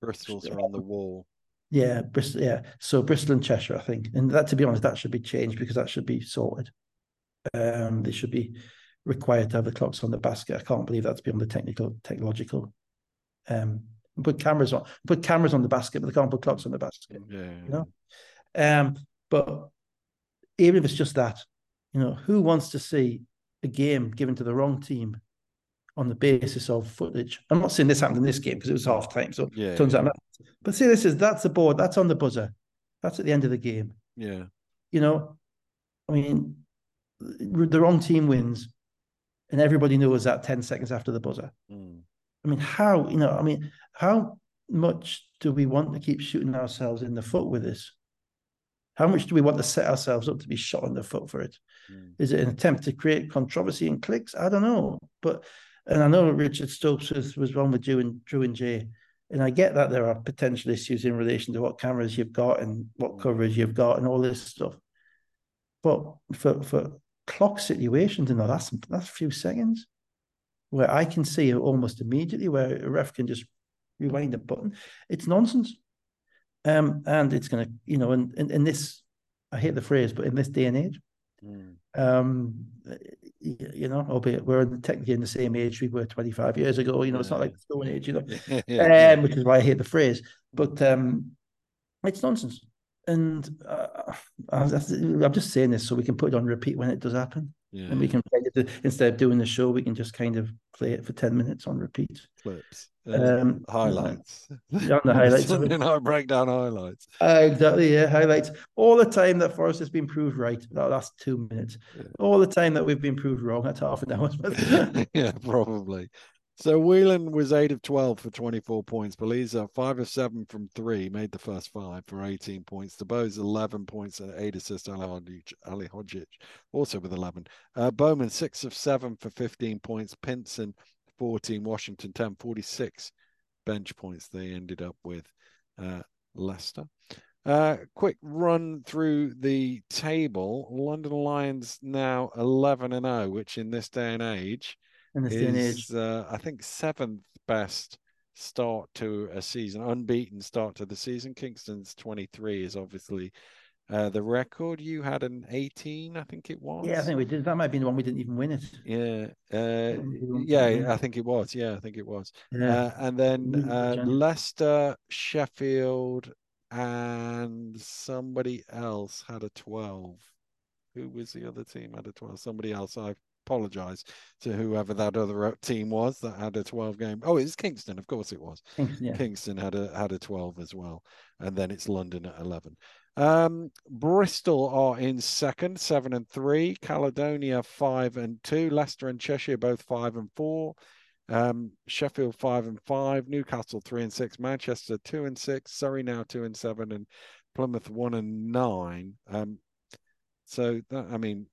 Bristol's are on the wall. Yeah, Bristol. Yeah, so Bristol and Cheshire, I think, and that, to be honest, that should be changed because that should be sorted. Um, they should be required to have the clocks on the basket. I can't believe that's beyond the technical technological. Um, put cameras on, put cameras on the basket, but they can't put clocks on the basket. Yeah, you know. Um, but even if it's just that, you know, who wants to see a game given to the wrong team on the basis of footage? I'm not saying this happened in this game because it was half time, so yeah, turns yeah. out. But see, this is that's the board, that's on the buzzer, that's at the end of the game. Yeah, you know, I mean, the wrong team wins and everybody knows that 10 seconds after the buzzer. Mm. I mean, how, you know, I mean, how much do we want to keep shooting ourselves in the foot with this? How much do we want to set ourselves up to be shot on the foot for it? Mm. Is it an attempt to create controversy and clicks? I don't know. But and I know Richard Stokes was, was wrong with Drew and Drew and Jay. And I get that there are potential issues in relation to what cameras you've got and what mm. coverage you've got and all this stuff. But for for clock situations in the last last few seconds, where I can see almost immediately where a ref can just rewind a button, it's nonsense. Um, and it's going to, you know, in, in, in, this, I hate the phrase, but in this day and age, mm. um, you know, albeit we're technically in the same age we were 25 years ago, you know, it's not like the Stone Age, you know, (laughs) yeah. um, which is why I hate the phrase, but um, it's nonsense. And uh, I'm just saying this so we can put it on repeat when it does happen. Yeah. And we can instead of doing the show, we can just kind of play it for 10 minutes on repeat. Clips. Uh, um, highlights. On the highlights. (laughs) you know, breakdown highlights. Uh, exactly, yeah. Highlights. All the time that Forest has been proved right, that last two minutes. Yeah. All the time that we've been proved wrong, that's half an hour. (laughs) yeah, probably. So Whelan was 8 of 12 for 24 points. Paliza, 5 of 7 from 3, made the first 5 for 18 points. DeBose, 11 points and 8 assists. Ali Hodzic also with 11. Uh, Bowman, 6 of 7 for 15 points. Pinson, 14. Washington, 10, 46 bench points they ended up with. Uh, Leicester. Uh, quick run through the table. London Lions now 11 and 0, which in this day and age in this is, uh, I think seventh best start to a season, unbeaten start to the season. Kingston's 23 is obviously uh, the record. You had an 18, I think it was. Yeah, I think we did. That might be the one we didn't even win it. Yeah, uh, yeah, I think it was. Yeah, I think it was. Yeah. Uh, and then uh, Leicester, Sheffield, and somebody else had a 12. Who was the other team had a 12? Somebody else. I've apologise to whoever that other team was that had a 12 game. Oh, it's Kingston, of course it was. Kingston, yeah. Kingston had a had a 12 as well, and then it's London at 11. Um, Bristol are in second, seven and three. Caledonia five and two. Leicester and Cheshire both five and four. Um, Sheffield five and five. Newcastle three and six. Manchester two and six. Surrey now two and seven, and Plymouth one and nine. Um, so that I mean,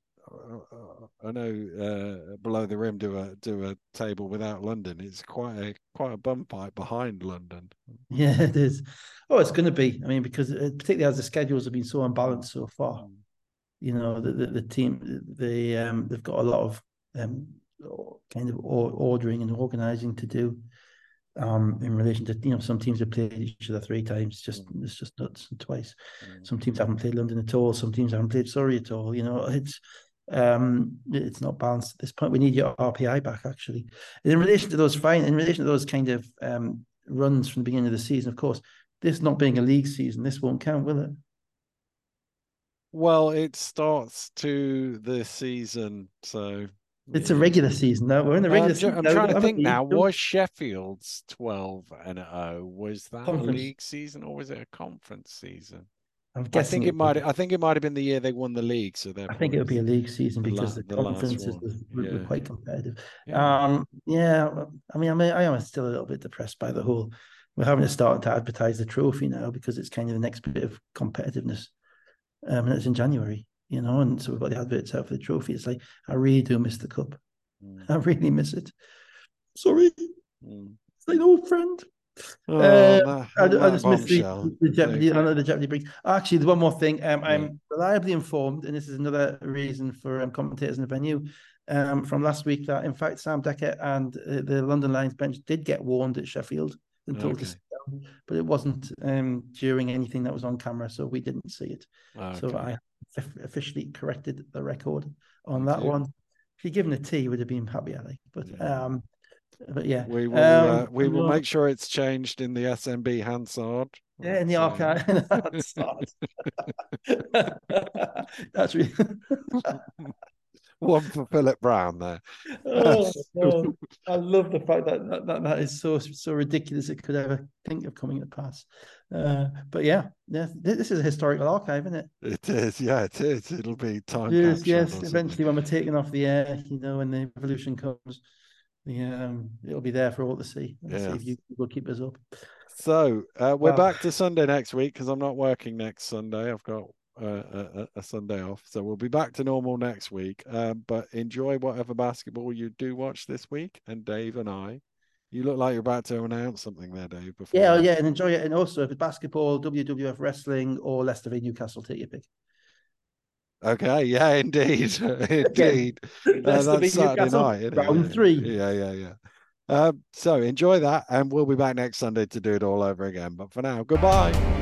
I know uh, below the rim do a do a table without London. It's quite a quite a bum fight behind London. (laughs) Yeah, it is. Oh, it's going to be. I mean, because uh, particularly as the schedules have been so unbalanced so far, mm. you know, the, the, the team they um they've got a lot of um kind of ordering and organizing to do um, in relation to you know some teams have played each other three times. Just mm. it's just nuts and twice. Mm. Some teams haven't played London at all. Some teams haven't played Surrey at all. You know, it's um, it's not balanced at this point. We need your RPI back actually. And in relation to those fine, in relation to those kind of um, runs from the beginning of the season, of course, this not being a league season, this won't count, will it? Well, it starts to the season, so it's a regular season. No, we're in the regular. Uh, season. I'm trying to think now. Was Sheffield's twelve and zero? Was that conference. a league season or was it a conference season? I'm guessing. I think it, it might. I think it might have been the year they won the league. So I think it would be a league season because the, the conferences were, yeah. were, quite competitive. Yeah. Um, yeah. I mean, I mean, I am still a little bit depressed by the whole. We're having to start to advertise the trophy now because it's kind of the next bit of competitiveness. Um, and it's in January, you know, and so we've got the adverts out for the trophy. It's like I really do miss the cup. Mm. (laughs) I really miss it. Sorry, mm. it's like old friend. Oh, uh, I, I, just missed the, the Jeopardy. I know the Jeopardy. Actually, there's one more thing. Um, yeah. I'm reliably informed, and this is another reason for um, commentators in the venue um, from last week that in fact Sam Dekker and uh, the London Lions bench did get warned at Sheffield and told okay. to down, but it wasn't um, during anything that was on camera, so we didn't see it. So I officially corrected the record on that one. If you'd given a T, would have been happy, Ali. But yeah. um, but yeah, we will. Um, uh, we will make sure it's changed in the SNB Hansard. Yeah, in the archive. (laughs) (laughs) That's really. (laughs) One for Phillip Brown there. oh, oh, I love the fact that, that that, that is so so ridiculous it could ever think of coming to pass. Uh, but yeah, yeah, this is a historical archive, isn't it? It is, yeah, it is. It'll be time. Yes, yes. Eventually, when we're taken off the air, you know, when the revolution comes, yeah, um, it'll be there for all to see. Let's see if you will keep us up. So uh, we're back to Sunday next week because I'm not working next Sunday. I've got a, a, Sunday off. So we'll be back to normal next week. Um, but enjoy whatever basketball you do watch this week. And Dave and I, you look like you're about to announce something there, Dave. Before yeah, yeah, and enjoy it. And also, if it's basketball, WWF wrestling, or Leicester v Newcastle, take your pick. Okay, yeah, indeed, (laughs) indeed. uh, that's Saturday night, round three. Yeah, yeah, yeah. Um, so enjoy that, and we'll be back next Sunday to do it all over again. But for now, goodbye.